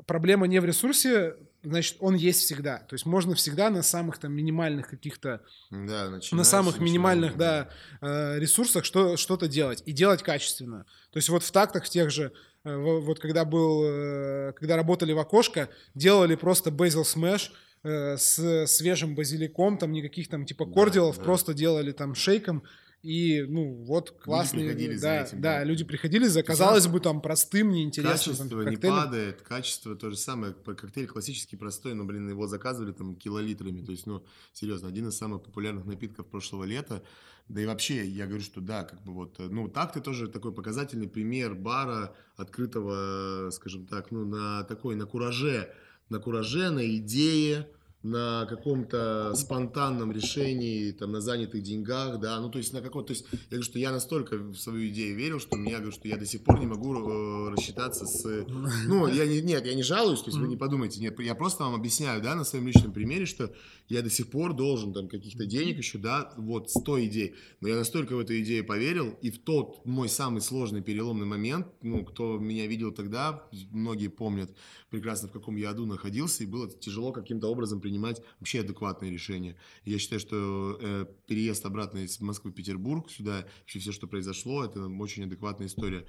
проблема не в ресурсе, значит, он есть всегда. То есть можно всегда на самых там минимальных каких-то, да, на самых минимальных, да, э, ресурсах что, что-то делать и делать качественно. То есть вот в тактах тех же, э, вот когда был, э, когда работали в окошко, делали просто basil smash, с свежим базиликом, там никаких там типа кордилов, да, да. просто делали там шейком, и, ну, вот классные... Люди приходили да, за этим. Да, да, люди приходили за, казалось бы, там, простым, неинтересным Качество там, не падает, качество то же самое. Коктейль классический, простой, но, блин, его заказывали там килолитрами. То есть, ну, серьезно, один из самых популярных напитков прошлого лета. Да и вообще, я говорю, что да, как бы вот, ну, так ты тоже такой показательный пример бара, открытого, скажем так, ну, на такой, на кураже, на кураже, на идее, на каком-то спонтанном решении, там, на занятых деньгах, да, ну, то есть на каком-то, то есть я говорю, что я настолько в свою идею верил, что мне, я говорю, что я до сих пор не могу э, рассчитаться с, *laughs* ну, я не, нет, я не жалуюсь, то есть вы не подумайте, нет, я просто вам объясняю, да, на своем личном примере, что я до сих пор должен там каких-то денег еще, да, вот, с той идеей, но я настолько в эту идею поверил, и в тот мой самый сложный переломный момент, ну, кто меня видел тогда, многие помнят прекрасно, в каком я аду находился, и было тяжело каким-то образом принять принимать вообще адекватные решения. я считаю, что э, переезд обратно из Москвы в Петербург сюда, вообще все, что произошло, это очень адекватная история.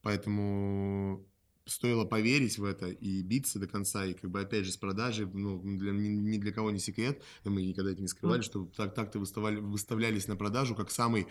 Поэтому стоило поверить в это и биться до конца, и как бы опять же с продажи, ну, для, ни, для кого не секрет, мы никогда это не скрывали, что так, так-то выставляли, выставлялись на продажу как самый,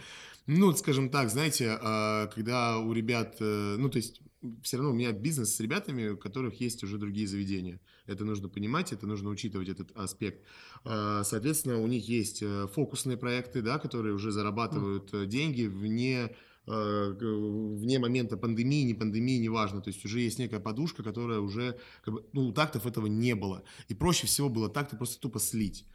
ну, скажем так, знаете, э, когда у ребят, э, ну, то есть все равно у меня бизнес с ребятами, у которых есть уже другие заведения. Это нужно понимать, это нужно учитывать этот аспект. А, соответственно, у них есть э, фокусные проекты, да, которые уже зарабатывают mm. деньги вне э, вне момента пандемии, не пандемии, неважно. То есть уже есть некая подушка, которая уже, как бы, ну, у тактов этого не было. И проще всего было так-то просто тупо слить.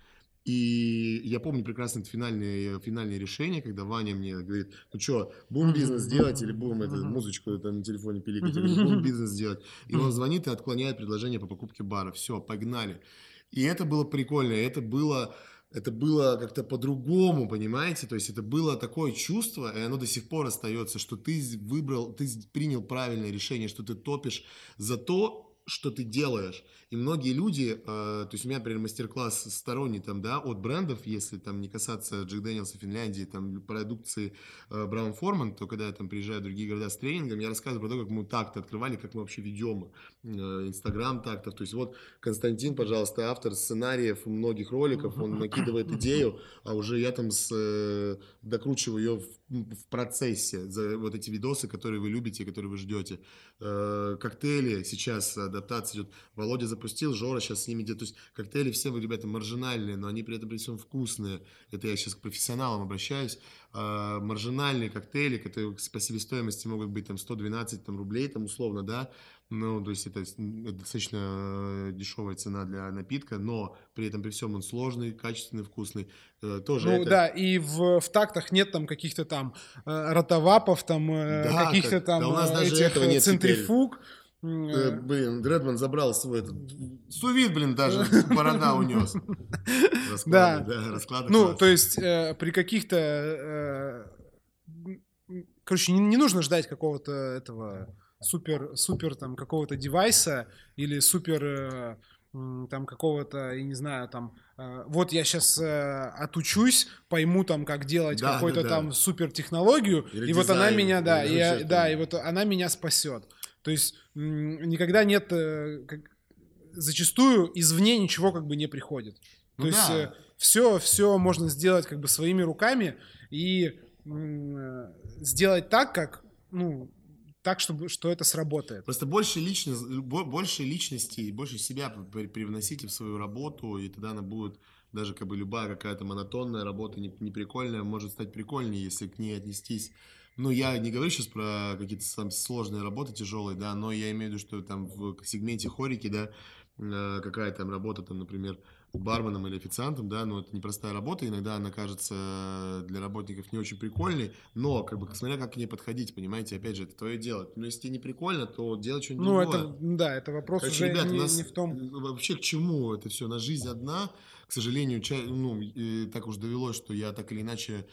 И я помню прекрасно финальное, финальное решение, когда Ваня мне говорит, ну что, будем бизнес делать или будем эту музычку это, на телефоне пиликать, или будем бизнес делать. И он звонит и отклоняет предложение по покупке бара. Все, погнали. И это было прикольно, это было, это было как-то по-другому, понимаете? То есть это было такое чувство, и оно до сих пор остается, что ты выбрал, ты принял правильное решение, что ты топишь за то, что ты делаешь. И многие люди, э, то есть у меня, например, мастер-класс сторонний там, да, от брендов, если там не касаться Джек Дэниелса Финляндии, там продукции э, Браун Форман, то когда я там приезжаю в другие города с тренингом, я рассказываю про то, как мы так-то открывали, как мы вообще ведем э, Инстаграм так-то. То есть вот Константин, пожалуйста, автор сценариев многих роликов, он накидывает идею, а уже я там с, э, докручиваю ее в, в процессе за вот эти видосы, которые вы любите, которые вы ждете. Э, коктейли сейчас, да, ротация идет. Володя запустил, Жора сейчас с ними идет. То есть коктейли все, ребята, маржинальные, но они при этом при всем вкусные. Это я сейчас к профессионалам обращаюсь. А, маржинальные коктейли, которые по себестоимости могут быть там 112 там, рублей, там условно, да, ну, то есть это, это достаточно э, дешевая цена для напитка, но при этом при всем он сложный, качественный, вкусный. Э, тоже ну это... да, и в, в тактах нет там каких-то там э, ротовапов, там э, да, каких-то как, там да у нас даже этих этого нет центрифуг. Э, блин, Дредман забрал свой этот... Сувид, блин, даже *laughs* борода унес. *laughs* Да. Расклады Ну, то есть э, при каких-то... Э, короче, не нужно ждать какого-то этого супер, супер там какого-то девайса или супер э, там какого-то, я не знаю, там, э, вот я сейчас э, отучусь, пойму там, как делать да, какую-то да, да. там супер технологию, и вот она меня, да, и, да, и вот она меня спасет. То есть никогда нет, как, зачастую извне ничего как бы не приходит. Ну, То да. есть все, все можно сделать как бы своими руками и сделать так, как, ну, так, чтобы что это сработает. Просто больше, личность, больше личности, больше себя привносите в свою работу, и тогда она будет даже как бы любая какая-то монотонная работа, не, не прикольная, может стать прикольнее, если к ней отнестись. Ну, я не говорю сейчас про какие-то сложные работы, тяжелые, да, но я имею в виду, что там в сегменте хорики, да, э, какая там работа, там, например, барменом или официантом, да, но это непростая работа, иногда она кажется для работников не очень прикольной, но, как бы, смотря как к ней подходить, понимаете, опять же, это твое дело. Но если тебе не прикольно, то делать что-нибудь Ну, другое. это, да, это вопрос Короче, уже ребят, не, нас, не в том... Вообще к чему это все? На жизнь одна, к сожалению, ча... ну, так уж довелось, что я так или иначе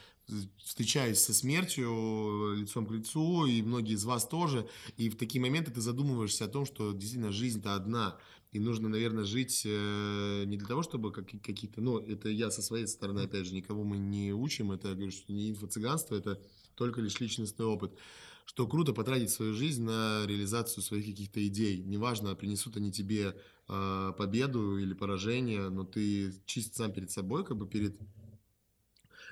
встречаюсь со смертью лицом к лицу, и многие из вас тоже, и в такие моменты ты задумываешься о том, что действительно жизнь-то одна, и нужно, наверное, жить э, не для того, чтобы как, какие-то... Ну, это я со своей стороны, опять же, никого мы не учим. Это, я говорю, что не инфо-цыганство, это только лишь личностный опыт. Что круто потратить свою жизнь на реализацию своих каких-то идей. Неважно, принесут они тебе э, победу или поражение, но ты чист сам перед собой, как бы перед...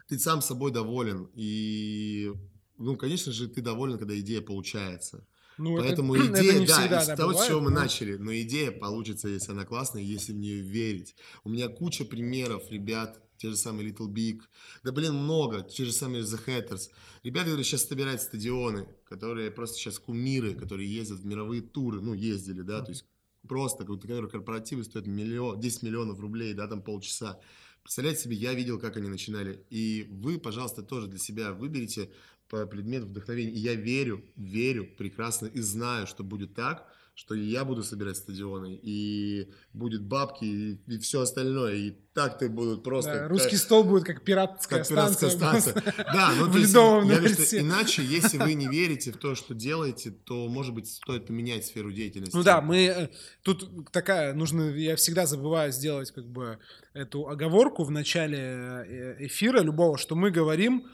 Ты сам собой доволен. И, ну, конечно же, ты доволен, когда идея получается. Ну, Поэтому *clears throat* это, идея, это да, из того, бывает, с чего мы но... начали, но идея получится, если она классная, если в нее верить. У меня куча примеров, ребят, те же самые Little Big, да, блин, много, те же самые The Hatters. Ребята, которые сейчас собирают стадионы, которые просто сейчас кумиры, которые ездят в мировые туры, ну, ездили, да, то есть просто, которые корпоративы стоят миллион, 10 миллионов рублей, да, там полчаса. Представляете себе, я видел, как они начинали. И вы, пожалуйста, тоже для себя выберите по предмету вдохновения. И я верю, верю прекрасно и знаю, что будет так, что и я буду собирать стадионы, и будет бабки, и, и все остальное, и так ты будут просто... Да, русский стол будет как пиратская как станция. станция. *laughs* Да, ну то есть, я говорю, что иначе, если вы не *laughs* верите в то, что делаете, то, может быть, стоит поменять сферу деятельности. Ну да, мы... Э, тут такая, нужно... Я всегда забываю сделать как бы эту оговорку в начале э, эфира любого, что мы говорим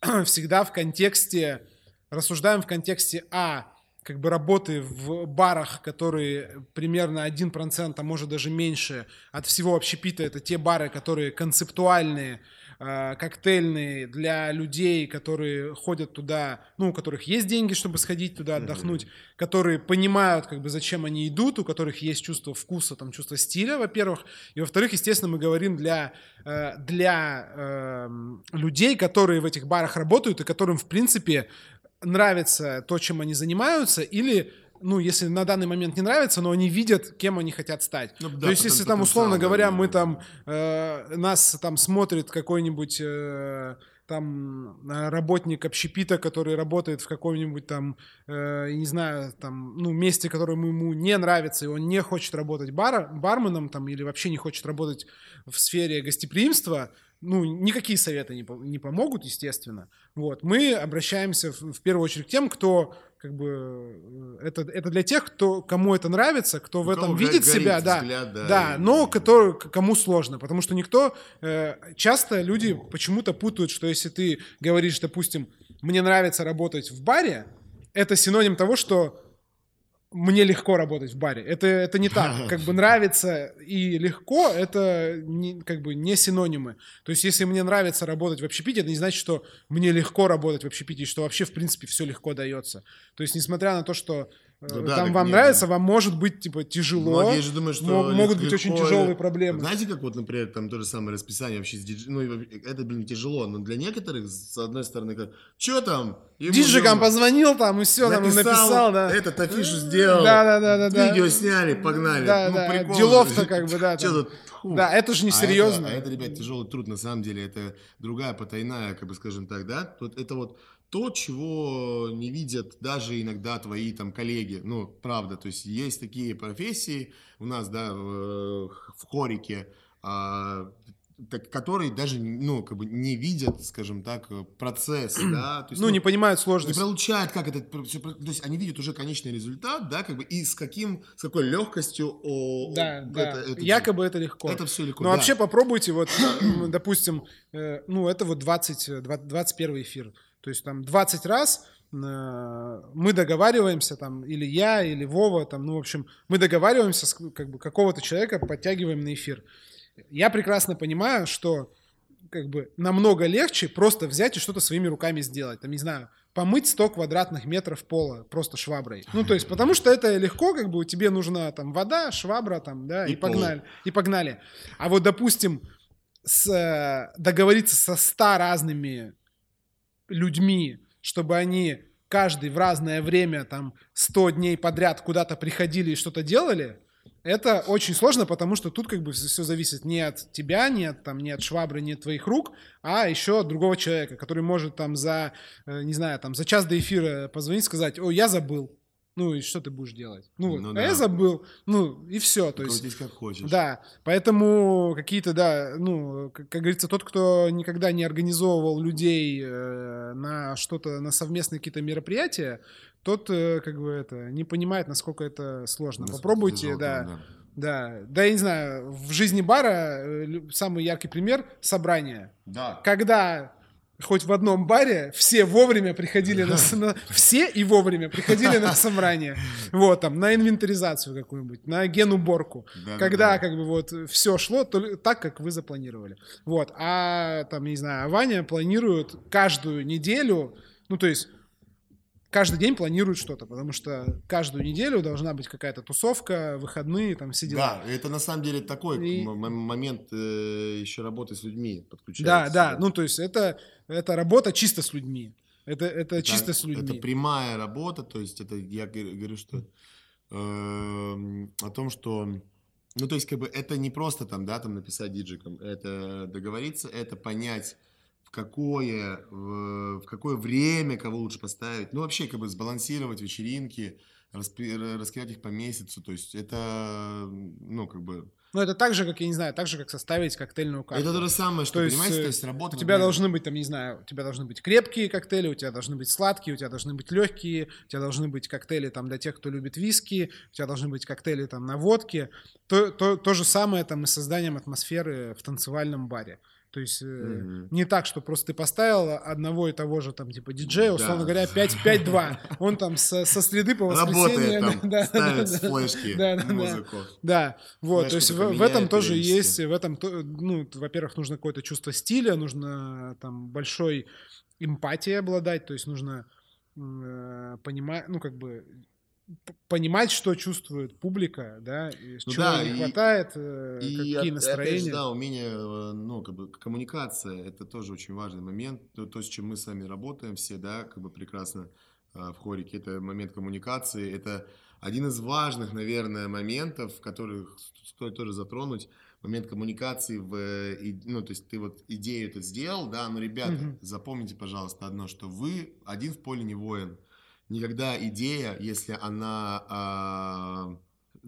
*clears throat* всегда в контексте, рассуждаем в контексте А, как бы работы в барах, которые примерно 1%, а может даже меньше от всего общепита, это те бары, которые концептуальные, Э, коктейльные для людей, которые ходят туда, ну, у которых есть деньги, чтобы сходить туда отдохнуть, mm-hmm. которые понимают, как бы, зачем они идут, у которых есть чувство вкуса, там, чувство стиля, во-первых, и во-вторых, естественно, мы говорим для, э, для э, людей, которые в этих барах работают и которым, в принципе, нравится то, чем они занимаются, или ну, если на данный момент не нравится, но они видят, кем они хотят стать. Ну, да, То есть, если там, условно говоря, мы там, э, нас там смотрит какой-нибудь... Э, там э, работник общепита, который работает в каком-нибудь там, э, не знаю, там, ну, месте, которому ему не нравится, и он не хочет работать бара, барменом там или вообще не хочет работать в сфере гостеприимства, ну, никакие советы не, не помогут, естественно. Вот. Мы обращаемся в, в первую очередь к тем, кто как бы э, это, это для тех, кто, кому это нравится, кто в этом видит себя, да, взгляд, да, да, и... но который, кому сложно, потому что никто, э, часто люди почему-то путают, что если ты говоришь, допустим, мне нравится работать в баре, это синоним того, что мне легко работать в баре. Это, это не так. *laughs* Как бы нравится и легко, это не, как бы не синонимы. То есть, если мне нравится работать в общепите, это не значит, что мне легко работать в общепите, что вообще, в принципе, все легко дается. То есть, несмотря на то, что ну, да, там вам нет, нравится, да. вам может быть типа тяжело. Многие же думают, что могут быть очень тяжелые проблемы. Знаете, как вот, например, там то же самое расписание вообще с дидж... Ну, это, блин, тяжело, но для некоторых, с одной стороны, как, что там? Диджикам позвонил там и все, написал, там написал, да. Этот афишу сделал. Да, да, да, да. Видео сняли, погнали. Да, ну, да. Прикол. Делов-то как бы, да. Что тут? Да, это же не серьезно. А это, а это, ребят, тяжелый труд, на самом деле, это другая потайная, как бы скажем так, да. Вот это вот то, чего не видят даже иногда твои там коллеги. Ну, правда, то есть есть такие профессии у нас, да, в, в хорике, а, так, которые даже, ну, как бы не видят, скажем так, процесс, да. То есть, ну, ну, не понимают сложность. Не получают, как это, то есть они видят уже конечный результат, да, как бы, и с каким, с какой легкостью о, да, о, да. Это, это якобы это легко. Это все легко, Но да. вообще попробуйте, вот, *clears throat* допустим, э, ну, это вот 20, 21 эфир, то есть там 20 раз э, мы договариваемся, там, или я, или Вова, там, ну, в общем, мы договариваемся, с, как бы, какого-то человека подтягиваем на эфир. Я прекрасно понимаю, что как бы намного легче просто взять и что-то своими руками сделать. Там, не знаю, помыть 100 квадратных метров пола просто шваброй. Ну, то есть, потому что это легко, как бы тебе нужна там вода, швабра там, да, и, и погнали. И погнали. А вот, допустим, с, э, договориться со 100 разными людьми, чтобы они каждый в разное время, там, 100 дней подряд куда-то приходили и что-то делали, это очень сложно, потому что тут как бы все зависит не от тебя, не от, там, не от швабры, не от твоих рук, а еще от другого человека, который может там за, э, не знаю, там за час до эфира позвонить, сказать, о, я забыл, ну и что ты будешь делать? Ну, ну а да. я забыл. Ну и все. То есть, как хочешь. Да. Поэтому какие-то, да, ну, как, как говорится, тот, кто никогда не организовывал людей э, на что-то, на совместные какие-то мероприятия, тот, э, как бы это, не понимает, насколько это сложно. Насколько Попробуйте, тяжело, да. да. Да, да, я не знаю, в жизни бара э, самый яркий пример — собрание. Да. Когда хоть в одном баре все вовремя приходили на, на *laughs* все и вовремя приходили на *laughs* собрание, вот там на инвентаризацию какую-нибудь, на генуборку, да, когда да, да. как бы вот все шло то, так, как вы запланировали, вот, а там не знаю, Ваня планирует каждую неделю, ну то есть каждый день планируют что-то, потому что каждую неделю должна быть какая-то тусовка, выходные, там все дела. Да, это на самом деле такой и... момент э, еще работы с людьми подключается. Да, да, ну то есть это, это работа чисто с людьми. Это, это, это чисто с людьми. Это прямая работа, то есть это, я говорю, что э, о том, что ну, то есть, как бы, это не просто там, да, там написать диджикам, это договориться, это понять, в какое, в, какое время кого лучше поставить. Ну, вообще, как бы сбалансировать вечеринки, раскидать их по месяцу. То есть это, ну, как бы... Ну, это так же, как, я не знаю, так же, как составить коктейльную карту. Это то же самое, что, то есть, понимаете, то есть работа... У тебя время. должны быть, там, не знаю, у тебя должны быть крепкие коктейли, у тебя должны быть сладкие, у тебя должны быть легкие, у тебя должны быть коктейли, там, для тех, кто любит виски, у тебя должны быть коктейли, там, на водке. То, то, то же самое, там, и с созданием атмосферы в танцевальном баре. То есть mm-hmm. не так, что просто ты поставил одного и того же там типа диджея, условно да. говоря, 5-5-2. Он там со, со среды по воскресенье... Работает там, *laughs* да, ставит да, флешки, да, да, музыку. Да, вот, Флешку то есть в, в этом тоже есть, в этом, ну, во-первых, нужно какое-то чувство стиля, нужно там большой эмпатией обладать, то есть нужно э, понимать, ну, как бы понимать, что чувствует публика, да, и ну, чего да, не и, хватает, э, и, какие настроения. Опять же, да, умение, э, ну, как бы коммуникация, это тоже очень важный момент, то, то, с чем мы с вами работаем все, да, как бы прекрасно э, в хорике, это момент коммуникации, это один из важных, наверное, моментов, которых стоит тоже затронуть, момент коммуникации в, ну, то есть ты вот идею это сделал, да, но, ребята, угу. запомните, пожалуйста, одно, что вы один в поле не воин, никогда идея, если она... А,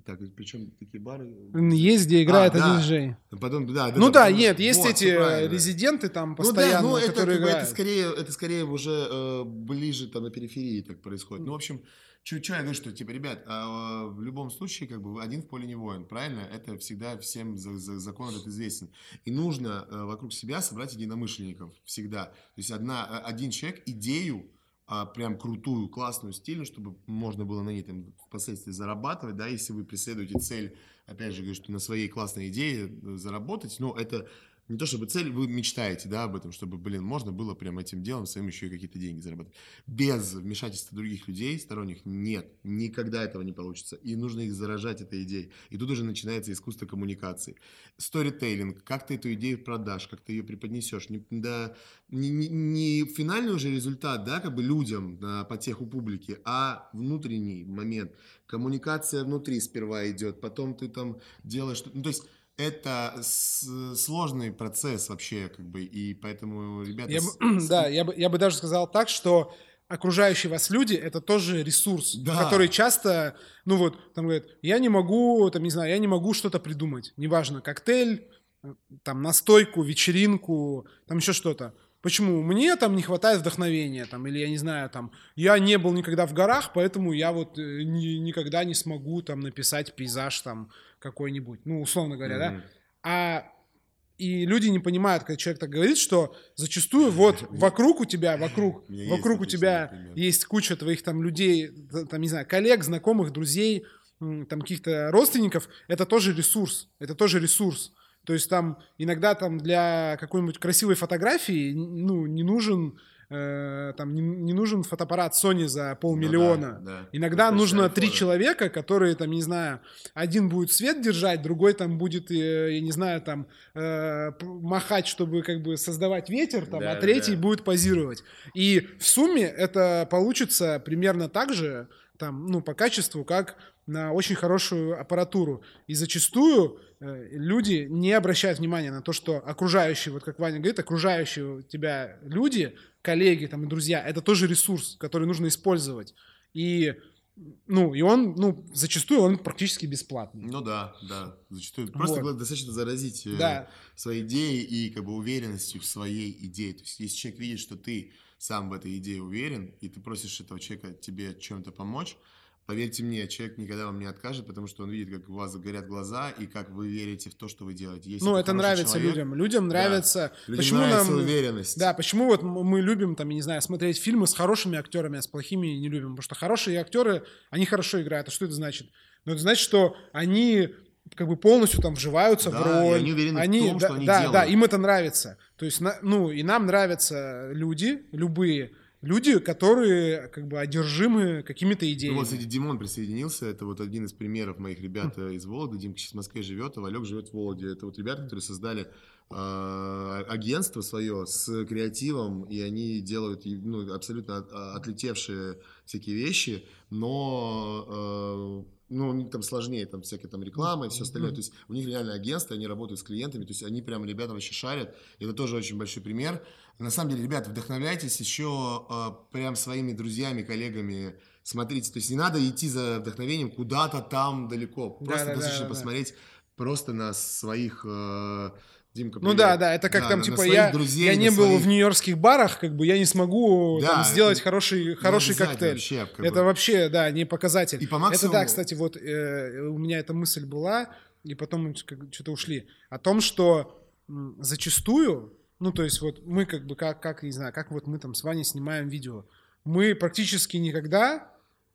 так, причем такие бары... Есть, где играет а, один да. диджей. Потом, да, ну да, да нет, есть вот, эти резиденты там постоянно, ну, да, ну, которые это, играют. Это скорее, это скорее уже э, ближе там на периферии так происходит. Ну, в общем, что я говорю, что, типа, ребят, а, в любом случае, как бы, один в поле не воин, правильно? Это всегда всем за, за, закон этот известен. И нужно э, вокруг себя собрать единомышленников всегда. То есть одна, один человек идею а, прям крутую, классную, стильную, чтобы можно было на ней там впоследствии зарабатывать, да, если вы преследуете цель, опять же, говорю, что на своей классной идее э, заработать, но это не то чтобы цель, вы мечтаете, да, об этом, чтобы, блин, можно было прям этим делом своим еще и какие-то деньги заработать. Без вмешательства других людей, сторонних, нет, никогда этого не получится. И нужно их заражать этой идеей. И тут уже начинается искусство коммуникации. Сторитейлинг, как ты эту идею продашь, как ты ее преподнесешь. Не, да, не, не, не финальный уже результат, да, как бы людям на потеху публики, а внутренний момент. Коммуникация внутри сперва идет, потом ты там делаешь... Ну, то есть это сложный процесс вообще, как бы, и поэтому ребята... Я бы, *clears throat* да, я бы, я бы даже сказал так, что окружающие вас люди — это тоже ресурс, да. который часто, ну вот, там говорят, я не могу, там, не знаю, я не могу что-то придумать, неважно, коктейль, там, настойку, вечеринку, там еще что-то. Почему? Мне там не хватает вдохновения, там, или я не знаю, там, я не был никогда в горах, поэтому я вот э, ни, никогда не смогу там написать пейзаж там какой-нибудь, ну, условно говоря, mm-hmm. да. А и люди не понимают, когда человек так говорит, что зачастую вот *laughs* вокруг у тебя, вокруг, вокруг у тебя есть куча твоих там людей, там, не знаю, коллег, знакомых, друзей, там каких-то родственников, это тоже ресурс, это тоже ресурс. То есть там иногда там для какой-нибудь красивой фотографии ну, не нужен э, там не, не нужен фотоаппарат Sony за полмиллиона. Ну, да, да. Иногда Это нужно три фото. человека, которые там, не знаю, один будет свет держать, другой там будет, э, я не знаю, там э, махать, чтобы как бы создавать ветер, там, да, а третий да. будет позировать. И в сумме это получится примерно так же, там, ну, по качеству, как на очень хорошую аппаратуру. И зачастую э, люди не обращают внимания на то, что окружающие, вот как Ваня говорит, окружающие тебя люди, коллеги там, и друзья, это тоже ресурс, который нужно использовать. И ну, и он, ну, зачастую он практически бесплатный. Ну да, да, зачастую. Просто вот. достаточно заразить э, да. своей идеей и как бы уверенностью в своей идее. То есть, если человек видит, что ты сам в этой идее уверен, и ты просишь этого человека тебе чем-то помочь, Поверьте мне, человек никогда вам не откажет, потому что он видит, как у вас горят глаза и как вы верите в то, что вы делаете. Если ну, это нравится человек, людям. Людям нравится. Да, людям почему нравится нам, уверенность. Да, почему вот мы любим, там, я не знаю, смотреть фильмы с хорошими актерами, а с плохими не любим. Потому что хорошие актеры, они хорошо играют. А что это значит? Ну, это значит, что они как бы полностью там вживаются да, в роль. они уверены они, в том, да, что они да, делают. Да, им это нравится. То есть, ну, и нам нравятся люди, любые, люди, которые как бы одержимы какими-то идеями. Ну вот, кстати, Димон присоединился, это вот один из примеров моих ребят э, из Вологды. Димка сейчас в Москве живет, а Валек живет в Вологде. Это вот ребята, которые создали э, агентство свое с креативом, и они делают ну, абсолютно от, отлетевшие всякие вещи, но э, ну, у них там сложнее, там всякая там реклама и все остальное. То есть у них реально агентство, они работают с клиентами, то есть они прям ребята вообще шарят. Это тоже очень большой пример. На самом деле, ребята, вдохновляйтесь еще э, прям своими друзьями, коллегами. Смотрите, то есть не надо идти за вдохновением куда-то там далеко. Просто да, достаточно да, да, посмотреть да. просто на своих э, Димка, привет. Ну да, да, это как да, там, на, типа, на я, друзей, я не был своих... в нью-йоркских барах, как бы я не смогу да, там, сделать хороший, хороший коктейль. Вообще, как это бы. вообще, да, не показатель. И по максимуму... Это да, кстати, вот э, у меня эта мысль была, и потом мы что-то ушли, о том, что м, зачастую, ну то есть вот мы как бы, как, как, не знаю, как вот мы там с Ваней снимаем видео, мы практически никогда,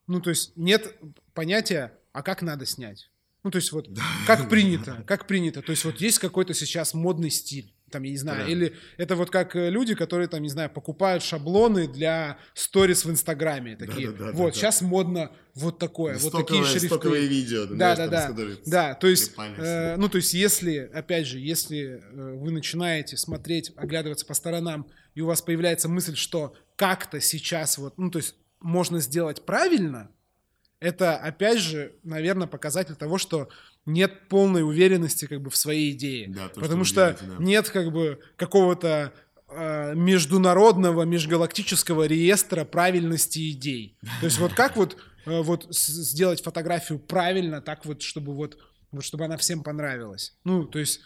ну то есть нет понятия, а как надо снять. Ну, то есть вот как принято, как принято. То есть вот есть какой-то сейчас модный стиль там, я не знаю, да. или это вот как э, люди, которые, там, не знаю, покупают шаблоны для сторис в Инстаграме, такие, да, да, да, вот, да, сейчас да. модно вот такое, стоковое, вот такие шрифты. Стоковые видео. Да, да, да, да, да, то есть, э, ну, то есть, если, опять же, если э, вы начинаете смотреть, оглядываться по сторонам, и у вас появляется мысль, что как-то сейчас вот, ну, то есть, можно сделать правильно, это, опять же, наверное, показатель того, что нет полной уверенности как бы в своей идее. Да, то, Потому что, что да. нет как бы какого-то э, международного, межгалактического реестра правильности идей. То есть вот как вот, э, вот сделать фотографию правильно, так вот, чтобы вот, вот чтобы она всем понравилась. Ну, то есть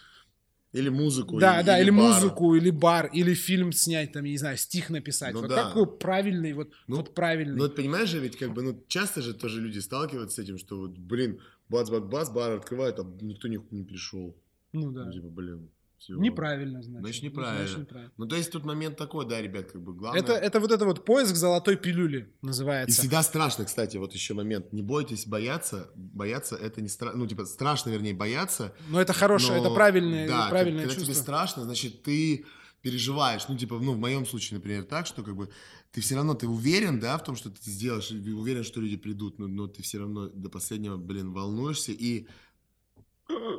или музыку. Да, или, да, или, или музыку, или бар, или фильм снять, там, я не знаю, стих написать. Ну, вот да. какой правильный, вот, ну, вот правильный. Ну, вот понимаешь же, ведь как бы, ну, часто же тоже люди сталкиваются с этим, что вот, блин, бац-бац-бац, бар открывают, а никто не, не пришел. Ну, да. Ну, типа, блин, Всего. Неправильно, значит. Значит, неправильно. Значит, неправильно. Ну, то есть тут момент такой, да, ребят, как бы главное... Это, это вот это вот поиск золотой пилюли И называется. всегда страшно, кстати, вот еще момент. Не бойтесь бояться. Бояться это не страшно. Ну, типа, страшно, вернее, бояться. Но это хорошее, но- это правильное, да, правильное когда чувство. тебе страшно, значит, ты переживаешь. Ну, типа, ну, в моем случае, например, так, что как бы ты все равно, ты уверен, да, в том, что ты сделаешь, и уверен, что люди придут, но, но ты все равно до последнего, блин, волнуешься и...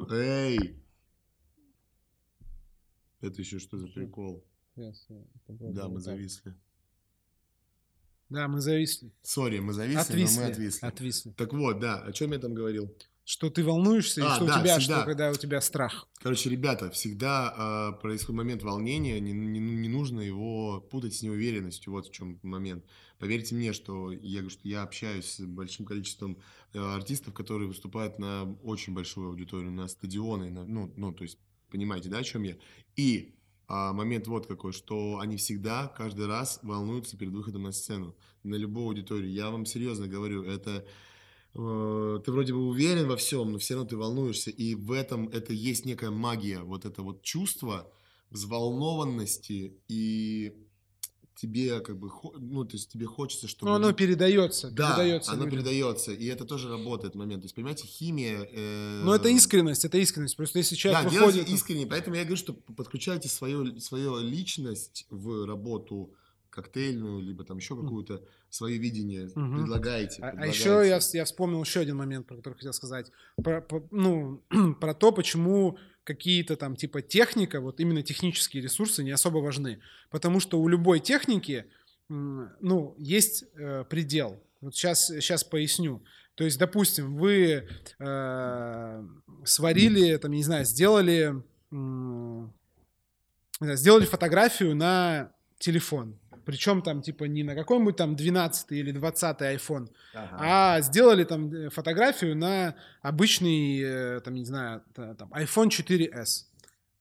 Эй! Это еще что за прикол? Да, мы зависли. Да, мы зависли. Сори, мы зависли, Отвисли. но мы отвисли. Отвисли. Так вот, да, о чем я там говорил? Что ты волнуешься, и А, что да, у тебя, всегда. что когда у тебя страх. Короче, ребята, всегда э, происходит момент волнения, не, не- не нужно его путать с неуверенностью, вот в чем момент. Поверьте мне, что я что я общаюсь с большим количеством э, артистов, которые выступают на очень большую аудиторию, на стадионы, на- ну, ну, то есть, понимаете, да, о чем я? И а, момент вот какой, что они всегда, каждый раз волнуются перед выходом на сцену, на любую аудиторию. Я вам серьезно говорю, это э, ты вроде бы уверен во всем, но все равно ты волнуешься, и в этом это есть некая магия, вот это вот чувство взволнованности, и тебе как бы, ну, то есть тебе хочется, чтобы... Но оно передается, да, передается. оно людям. передается, и это тоже работает момент. То есть, понимаете, химия... э, Но это искренность, это искренность. Просто если человек да, выходит... искренне. Поэтому я говорю, что подключайте свою, свою личность в работу коктейльную, либо там еще какую-то свое видение Мгм. предлагаете. А, а еще я, я вспомнил еще один момент, про который хотел сказать. Про, по- ну, *clears throat* про то, почему какие-то там типа техника, вот именно технические ресурсы не особо важны. Потому что у любой техники, ну, есть э, предел. Вот сейчас, сейчас поясню. То есть, допустим, вы э, сварили, там, не знаю, сделали, знаю, сделали фотографию на телефон. Причем там типа не на какой-нибудь там 12 или 20 iPhone, Ага. а сделали там э, фотографию на обычный, э, там, не знаю, та- там, iPhone 4s.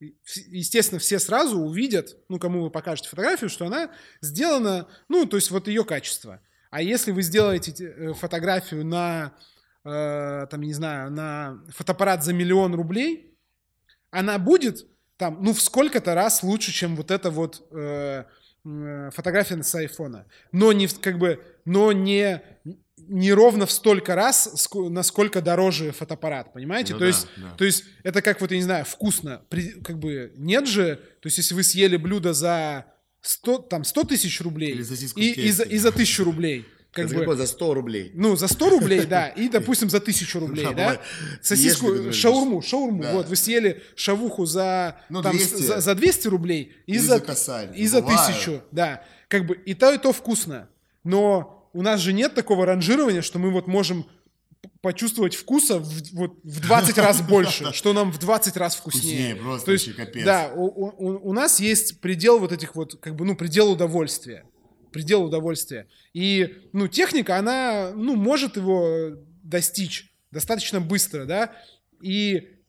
И, вс- Естественно, все сразу увидят, ну, кому вы покажете фотографию, что она сделана, ну, то есть вот ее качество. А если вы сделаете те- э, фотографию на, э, там, не знаю, на фотоаппарат за миллион рублей, она будет там, ну, в сколько-то раз лучше, чем вот эта вот э, фотография с айфона. Но не, как бы, но не, не ровно в столько раз, ско- насколько дороже фотоаппарат, понимаете? Ну то, да, есть, да. то есть это как вот, я не знаю, вкусно. При- как бы нет же, то есть если вы съели блюдо за 100, там, 100 тысяч рублей Или сосиску и, и, за, и за 1000 рублей, как За бы, какой? За 100 рублей. ну, за 100 рублей, да, и, *laughs* допустим, за 1000 рублей, Да. Сосиску, шаурму, шаурму, вот, вы съели шавуху за, Ну, там, 200. за, за 200 рублей и, за, косарь. и за Бывает. 1000, да. Как бы и то, и то вкусно. Но у нас же нет такого ранжирования, что мы вот можем почувствовать вкуса в, вот, в 20 раз *laughs* больше, что нам в 20 раз вкуснее. Вкуснее, просто То есть, капец. да, у, у- у нас есть предел вот этих вот, как бы, ну, предел удовольствия. Предел удовольствия. И, ну, техника, она, ну, может его достичь достаточно быстро, да, и,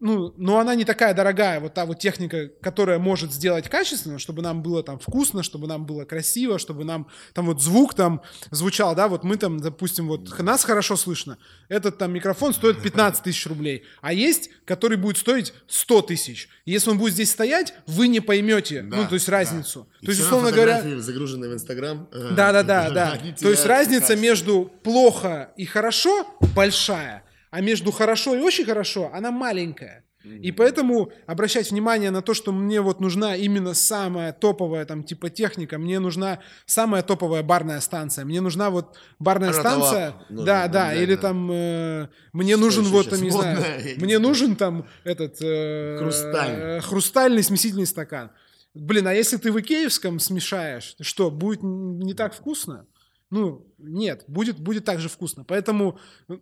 ну, но она не такая дорогая, вот та вот техника, которая может сделать качественно, чтобы нам было там вкусно, чтобы нам было красиво, чтобы нам там вот звук там звучал, да, вот мы там, допустим, вот нас хорошо слышно, этот там микрофон стоит 15 тысяч рублей, а есть, который будет стоить 100 тысяч. Если он будет здесь стоять, вы не поймете, Да, ну, то есть да. разницу. И То есть, условно говоря, загруженные в Инстаграм. э, да, да, да, *laughs* да. То есть разница между плохо и хорошо большая, а между хорошо и очень хорошо она маленькая. И поэтому обращать внимание на то, что мне вот нужна именно самая топовая там типа техника, мне нужна самая топовая барная станция, мне нужна вот барная Ротолап станция, нужен да, да, обязательно. или там э, мне Что нужен вот там не модно? знаю, мне нужен там этот э, Хрусталь. хрустальный смесительный стакан. Блин, а если ты в икеевском смешаешь, что, будет не так вкусно? Ну, нет, будет, будет так же вкусно. Поэтому,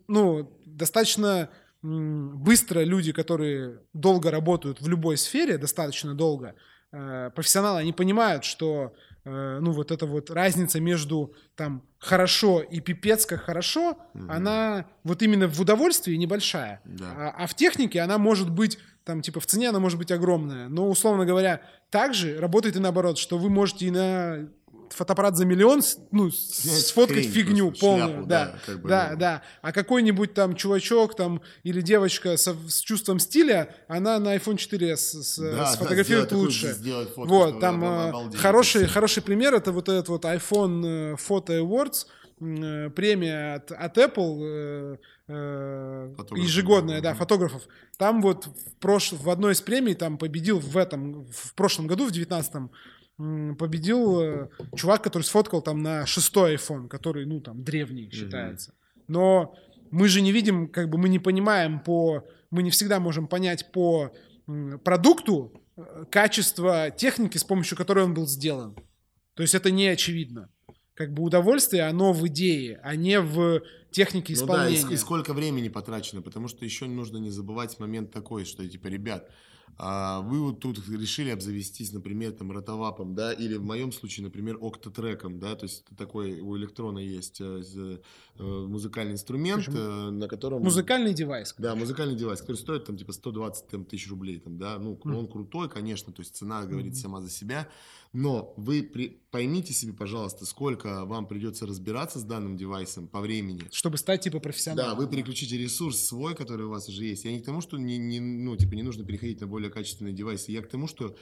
ну, достаточно быстро люди, которые долго работают в любой сфере, достаточно долго, э, профессионалы, они понимают, что, э, ну, вот эта вот разница между там хорошо и пипец как хорошо, она вот именно в удовольствии небольшая. Да. А, а в технике она может быть, там, типа, в цене она может быть огромная. Но, условно говоря, также работает и наоборот, что вы можете и на фотоаппарат за миллион, ну, сфоткать фигню полную, шляпу, да, да, как бы, да, ну. да. А какой-нибудь там чувачок там или девочка со, с чувством стиля, она на iPhone 4s с, да, сфотографирует да, лучше. Фотку, вот, там э, хороший, хороший пример это вот этот вот iPhone Photo Awards, премия от, от Apple э, ежегодная, да, фотографов. Там вот в, прош... в одной из премий там победил в этом, в прошлом году, в 19-м, победил э, чувак, который сфоткал там на шестой iPhone, который, ну, там, древний считается. Но мы же не видим, как бы мы не понимаем по... Мы не всегда можем понять по продукту э, качество техники, с помощью которой он был сделан. То есть это не очевидно как бы удовольствие, оно в идее, а не в технике исполнения. Ну да, и, и сколько времени потрачено, потому что еще нужно не забывать момент такой, что типа, ребят, а вы вот тут решили обзавестись, например, там ротовапом, да, или в моем случае, например, октотреком, да, то есть такой у электрона есть э, э, музыкальный инструмент, э, на котором... Музыкальный девайс. Да, музыкальный девайс, который стоит там типа 120 там, тысяч рублей, там, да, ну, mm. он крутой, конечно, то есть цена говорит mm-hmm. сама за себя, но вы при, поймите себе, пожалуйста, сколько вам придется разбираться с данным девайсом по времени. Чтобы стать типа профессионалом. Да, вы переключите ресурс свой, который у вас уже есть. Я не к тому, что не, не, ну, типа, не нужно переходить на более качественные девайсы. Я к тому, что,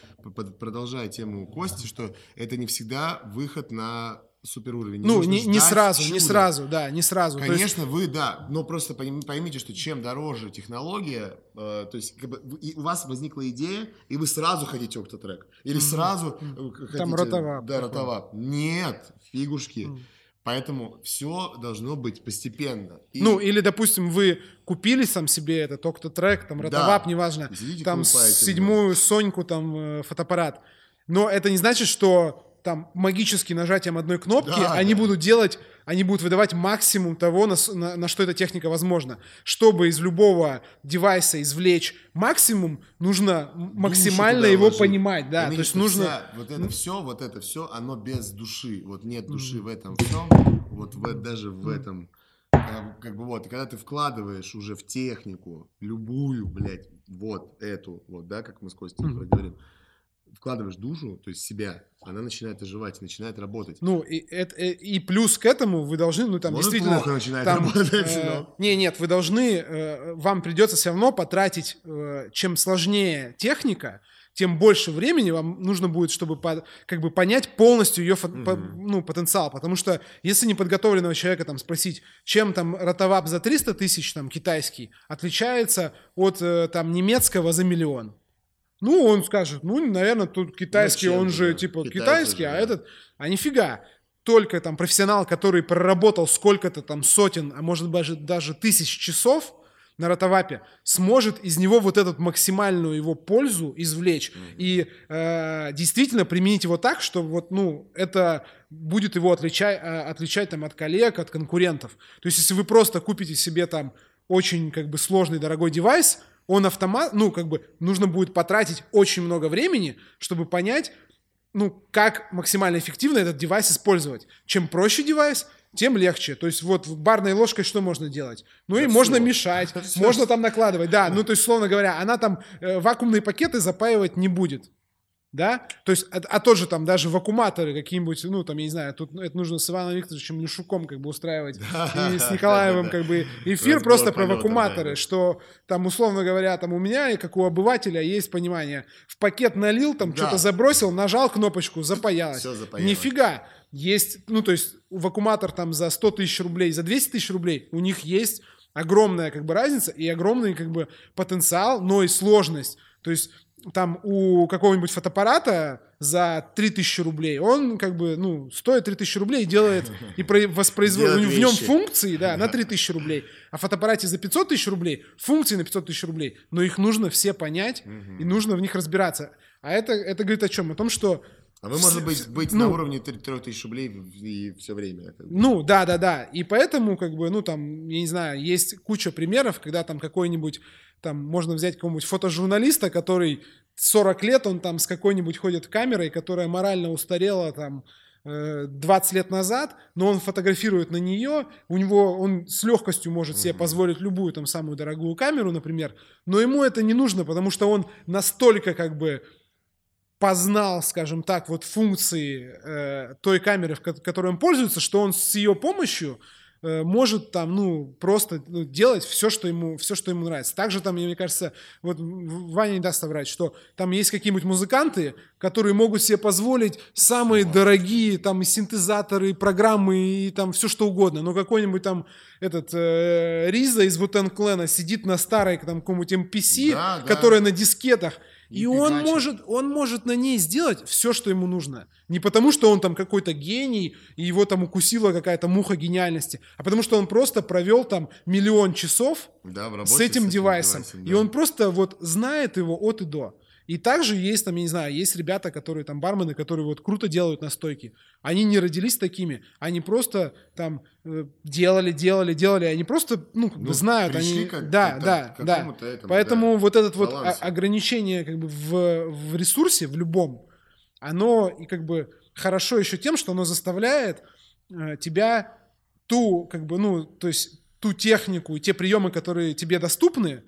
продолжая тему Кости, что это не всегда выход на супер уровень. Ну, не, не сразу, чуда. не сразу, да, не сразу. Конечно, есть... вы, да, но просто поймите, что чем дороже технология, э, то есть как бы, и у вас возникла идея, и вы сразу хотите октотрек, или mm-hmm. сразу mm-hmm. хотите... Там ротовап. Да, ротовап. Нет, фигушки. Mm-hmm. Поэтому все должно быть постепенно. И... Ну, или, допустим, вы купили сам себе этот октотрек, там, ротовап, да. неважно, Сидите, там, седьмую да. Соньку, там, э, фотоаппарат. Но это не значит, что там магически нажатием одной кнопки да, они да. будут делать, они будут выдавать максимум того, на, на, на что эта техника возможна. Чтобы из любого девайса извлечь максимум, нужно максимально его вложить. понимать, да. Поймите, То есть нужно. Вся, вот это все, вот это все, оно без души. Вот нет души mm-hmm. в этом всем, вот в, даже в mm-hmm. этом. Как бы вот, когда ты вкладываешь уже в технику любую, блядь, вот эту, вот, да, как мы с Костей mm-hmm. проговорим, вкладываешь душу, то есть себя, она начинает оживать, начинает работать. Ну, и, это, э, и плюс к этому вы должны, ну, там, Может, действительно... плохо начинает там, работать, э, но... Не, нет, вы должны, э, вам придется все равно потратить, э, чем сложнее техника, тем больше времени вам нужно будет, чтобы по, как бы понять полностью ее mm-hmm. по, ну, потенциал. Потому что если неподготовленного человека там спросить, чем там ротовап за 300 тысяч там китайский отличается от э, там немецкого за миллион, ну, он скажет, ну, наверное, тут китайский, ну, он же, типа, китайский, китайский а да. этот... А нифига. Только там профессионал, который проработал сколько-то там сотен, а может даже, даже тысяч часов на ротовапе, сможет из него вот эту максимальную его пользу извлечь mm-hmm. и э, действительно применить его так, что вот, ну, это будет его отличать, э, отличать там от коллег, от конкурентов. То есть, если вы просто купите себе там очень как бы сложный дорогой девайс, он автомат, ну, как бы нужно будет потратить очень много времени, чтобы понять, ну, как максимально эффективно этот девайс использовать. Чем проще девайс, тем легче. То есть вот барной ложкой что можно делать? Ну да и все. можно мешать, *laughs* можно там накладывать. Да, ну то есть, словно говоря, она там э, вакуумные пакеты запаивать не будет да, то есть, а, а тот же там даже вакууматоры какие-нибудь, ну, там, я не знаю, тут это нужно с Иваном Викторовичем Люшуком как бы устраивать, и с *laughs* Николаевым как бы эфир просто про вакууматоры, что там, условно говоря, там у меня, и как у обывателя, есть понимание, в пакет налил, там, что-то забросил, нажал кнопочку, запаялось. Нифига, есть, ну, то есть, вакууматор там за 100 тысяч рублей, за 200 тысяч рублей, у них есть огромная как бы разница и огромный как бы потенциал, но и сложность. То есть там у какого-нибудь фотоаппарата за 3000 рублей, он как бы, ну, стоит 3000 рублей делает, *laughs* и воспроизводит, в нем функции, да, на 3000 рублей, а в фотоаппарате за 500 тысяч рублей, функции на 500 тысяч рублей, но их нужно все понять, и нужно в них разбираться. А это, это говорит о чем? О том, что а вы, может быть, быть ну, на уровне 3000 рублей и все время. Ну, да, да, да. И поэтому, как бы, ну, там, я не знаю, есть куча примеров, когда там какой-нибудь там можно взять какого-нибудь фотожурналиста, который 40 лет, он там с какой-нибудь ходит камерой, которая морально устарела там 20 э, лет назад, но он фотографирует на нее, у него он с легкостью может себе позволить любую там самую дорогую камеру, например, но ему это не нужно, потому что он настолько как бы познал, скажем так, вот функции э, той камеры, в которой он пользуется, что он с ее помощью может там, ну, просто ну, делать все, что ему, все, что ему нравится. Также там, мне кажется, вот Ваня не даст соврать, что там есть какие-нибудь музыканты, которые могут себе позволить самые дорогие там синтезаторы, программы, и там все что угодно. Но какой-нибудь там этот э, Риза из Вутен Клена сидит на старой там каком-нибудь MPC, да, которая да. на дискетах, и, он может, он может на ней сделать все, что ему нужно. Не потому, что он там какой-то гений, и его там укусила какая-то муха гениальности, а потому что он просто провел там миллион часов да, с этим с девайсом. девайсом да. И он просто вот знает его от и до. И также есть там, я не знаю, есть ребята, которые там бармены, которые вот круто делают настойки. Они не родились такими, они просто там э, делали, делали, делали, они просто, ну, как ну, бы знают, они, как, да, да, да. Этому, Поэтому да, вот это вот ограничение как бы в, в ресурсе, в любом, оно и как бы хорошо еще тем, что оно заставляет э, тебя ту, как бы, ну, то есть ту технику и те приемы, которые тебе доступны,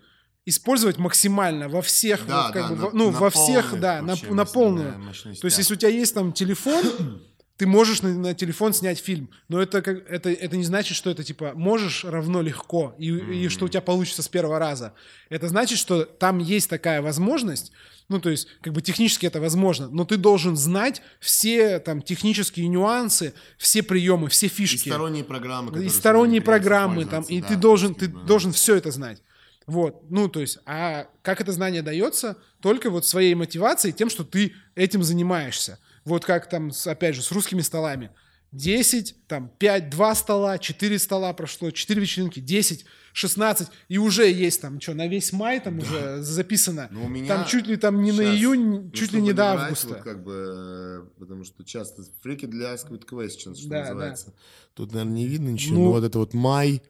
использовать максимально во всех, да, вот, как да, бы, на, ну, на во всех, да, на, на полную. То есть, если у тебя есть там телефон, *clears throat* ты можешь на, на телефон снять фильм, но это, как, это, это не значит, что это типа можешь равно легко и, mm-hmm. и что у тебя получится с первого раза. Это значит, что там есть такая возможность, ну то есть как бы технически это возможно, но ты должен знать все там технические нюансы, все приемы, все фишки. И сторонние программы. И сторонние программы там, и да, ты должен, ты да. должен все это знать. Вот, ну, то есть, а как это знание дается? Только вот своей мотивацией, тем, что ты этим занимаешься. Вот как там, опять же, с русскими столами. 10, там, 5, 2 стола, 4 стола прошло, 4 вечеринки, 10, 16, и уже есть там, что, на весь май там да. уже записано. Но у меня там чуть ли там не сейчас, на июнь, ну, чуть ли не до августа. Вот как бы, потому что часто фрики для Squid Questions, что да, называется. Да. Тут, наверное, не видно ничего, ну, но вот это вот май,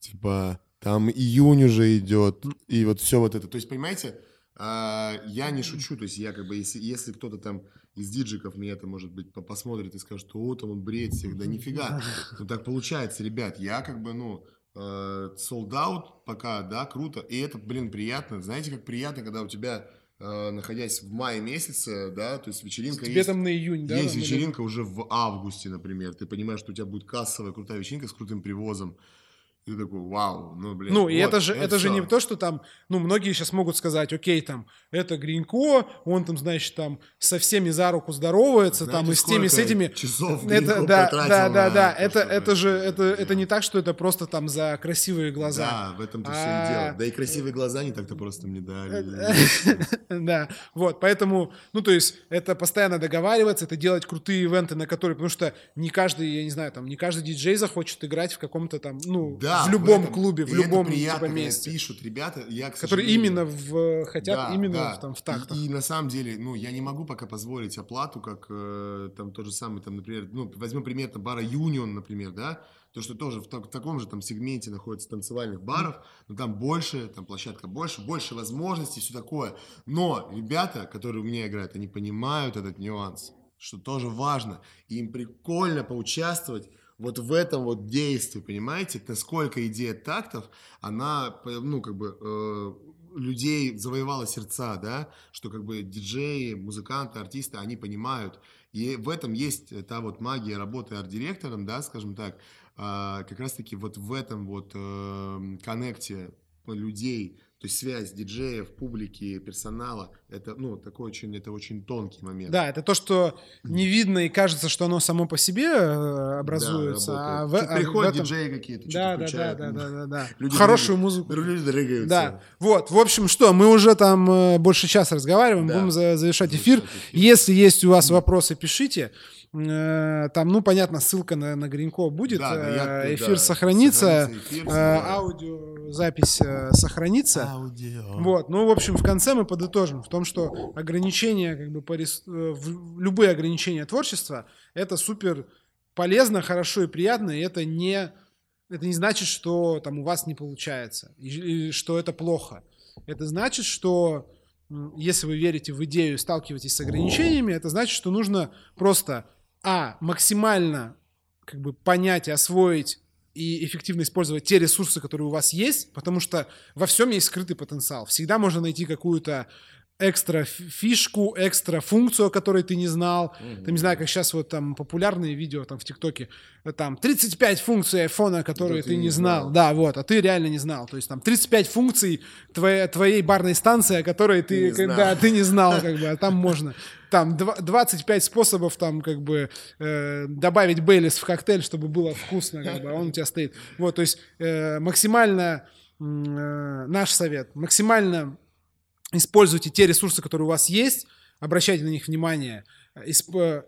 типа там июнь уже идет, и вот все вот это. То есть, понимаете, а, я не шучу, то есть я как бы, если, если кто-то там из диджиков меня это, может быть, посмотрит и скажет, что о, там он бред всех, да нифига. Ну так получается, ребят, я как бы, ну, э, sold out пока, да, круто, и это, блин, приятно. Знаете, как приятно, когда у тебя э, находясь в мае месяце, да, то есть вечеринка Тебе есть. там на июнь, да? Есть вечеринка уже в августе, например. Ты понимаешь, что у тебя будет кассовая крутая вечеринка с крутым привозом. Ты такой, вау, ну, блин. Ну, вот, и это же, это, это же не то, что там, ну, многие сейчас могут сказать, окей, там, это Гринько, он там, значит, там со всеми за руку здоровается, Знаете, там, и с теми, с этими. часов это, да, да, да, да, это, это же, это, это не так, что это просто там за красивые глаза. Да, в этом-то а... все и дело. Да и красивые глаза не так-то просто мне дали. *laughs* Да, вот, поэтому, ну, то есть, это постоянно договариваться, это делать крутые ивенты, на которые, потому что не каждый, я не знаю, там, не каждый диджей захочет играть в каком-то там, ну, да, в любом в этом, клубе, в любом типа, месте. пишут ребята, я, которые именно в, хотят да, именно да. В, там, в тактах. И, и на самом деле, ну, я не могу пока позволить оплату, как э, там тот же самый, там, например, ну, возьмем пример там, бара Union, например, да, то, что тоже в, в таком же там сегменте находится танцевальных баров, но там больше, там площадка больше, больше возможностей, все такое. Но ребята, которые у меня играют, они понимают этот нюанс, что тоже важно, и им прикольно поучаствовать вот в этом вот действии, понимаете, насколько идея тактов, она, ну, как бы, э, людей завоевала сердца, да, что как бы диджеи, музыканты, артисты, они понимают. И в этом есть та вот магия работы арт-директором, да, скажем так, э, как раз-таки вот в этом вот э, коннекте людей то есть связь диджеев, публики, персонала, это, ну, такой очень, это очень тонкий момент. Да, это то, что не видно и кажется, что оно само по себе э, образуется. Да, а в, а приходят этом... диджеи какие-то, да, да, да, да, да, да, да. Люди Хорошую дрыг... музыку. Люди дрыгаются. Да. Вот, в общем, что, мы уже там э, больше часа разговариваем, да. будем завершать эфир. эфир. Если есть у вас вопросы, пишите. Э, там, ну, понятно, ссылка на, на Гринько будет. Да, да, я, эфир да, сохранится. сохранится эфир, аудиозапись сохранится. Аудио. Вот. Ну, в общем, в конце мы подытожим в том, что ограничения, как бы, по рис... Э, любые ограничения творчества, это супер полезно, хорошо и приятно, и это не, это не значит, что там у вас не получается, и, и что это плохо. Это значит, что если вы верите в идею, сталкиваетесь с ограничениями, это значит, что нужно просто а, максимально как бы понять и освоить и эффективно использовать те ресурсы, которые у вас есть, потому что во всем есть скрытый потенциал. Всегда можно найти какую-то экстра фишку, экстра функцию, о которой ты не знал. Mm-hmm. Ты не знаю, как сейчас вот там популярные видео там в ТикТоке, там 35 функций айфона, которые да, ты, ты не знал. знал. Да, вот, а ты реально не знал. То есть там 35 функций твоей, твоей барной станции, о которой ты, ты да, ты не знал, как бы, а там *laughs* можно. Там 25 способов там как бы э, добавить Бейлис в коктейль, чтобы было вкусно, как бы, а он у тебя стоит. Вот, то есть э, максимально э, наш совет, максимально используйте те ресурсы, которые у вас есть, обращайте на них внимание.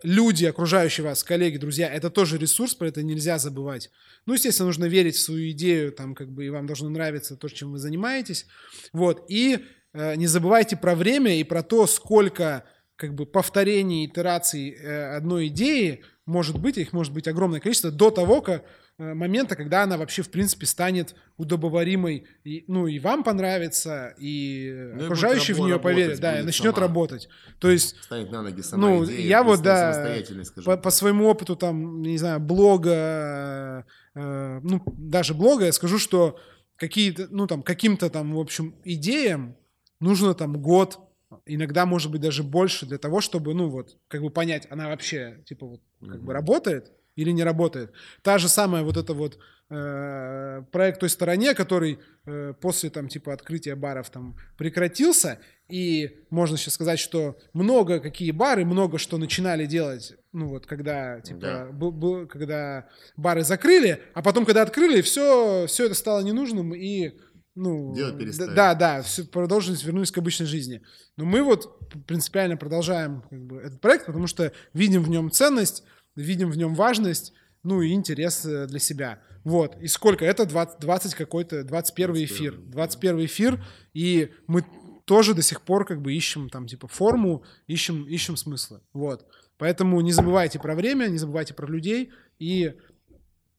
Люди, окружающие вас, коллеги, друзья, это тоже ресурс, про это нельзя забывать. Ну, естественно, нужно верить в свою идею, там, как бы, и вам должно нравиться то, чем вы занимаетесь. Вот, и э, не забывайте про время и про то, сколько, как бы, повторений, итераций э, одной идеи может быть, их может быть огромное количество, до того, как Э, момента, когда она вообще, в принципе, станет удобоваримой, и, ну, и вам понравится, и ну, окружающие в нее поверят, да, и начнет сама. работать. То есть... Станет на ноги сама Ну, идея, я вот, да, по, по своему опыту, там, не знаю, блога, э, ну, даже блога, я скажу, что какие-то, ну, там, каким-то там, в общем, идеям нужно там год, иногда, может быть, даже больше для того, чтобы, ну, вот, как бы понять, она вообще, типа, вот, как mm-hmm. бы работает, или не работает. Та же самая вот эта вот э, проект той стороне, который э, после там типа открытия баров там прекратился, и можно сейчас сказать, что много какие бары, много что начинали делать, ну вот когда типа да. был, был, когда бары закрыли, а потом когда открыли, все все это стало ненужным и ну, Делать перестали. Да, да, все продолжились, вернулись к обычной жизни. Но мы вот принципиально продолжаем как бы, этот проект, потому что видим в нем ценность, видим в нем важность, ну и интерес э, для себя. Вот. И сколько? Это 20, 20 какой-то, 21 эфир. 21 эфир, и мы тоже до сих пор как бы ищем там типа форму, ищем, ищем смысла. Вот. Поэтому не забывайте про время, не забывайте про людей и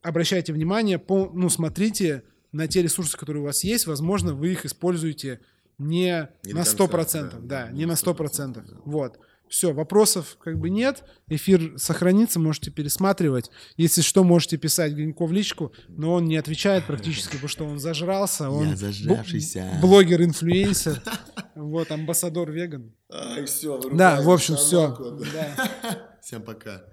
обращайте внимание, по, ну, смотрите на те ресурсы, которые у вас есть. Возможно, вы их используете не, не на 100%, да, да, не на 100%. Вот. Все, вопросов как бы нет. Эфир сохранится, можете пересматривать. Если что, можете писать Гринько в личку, но он не отвечает практически, потому что он зажрался. Он Я зажравшийся. Блогер-инфлюенсер. Вот, амбассадор веган. Ай, все, Да, в общем, все. Всем пока.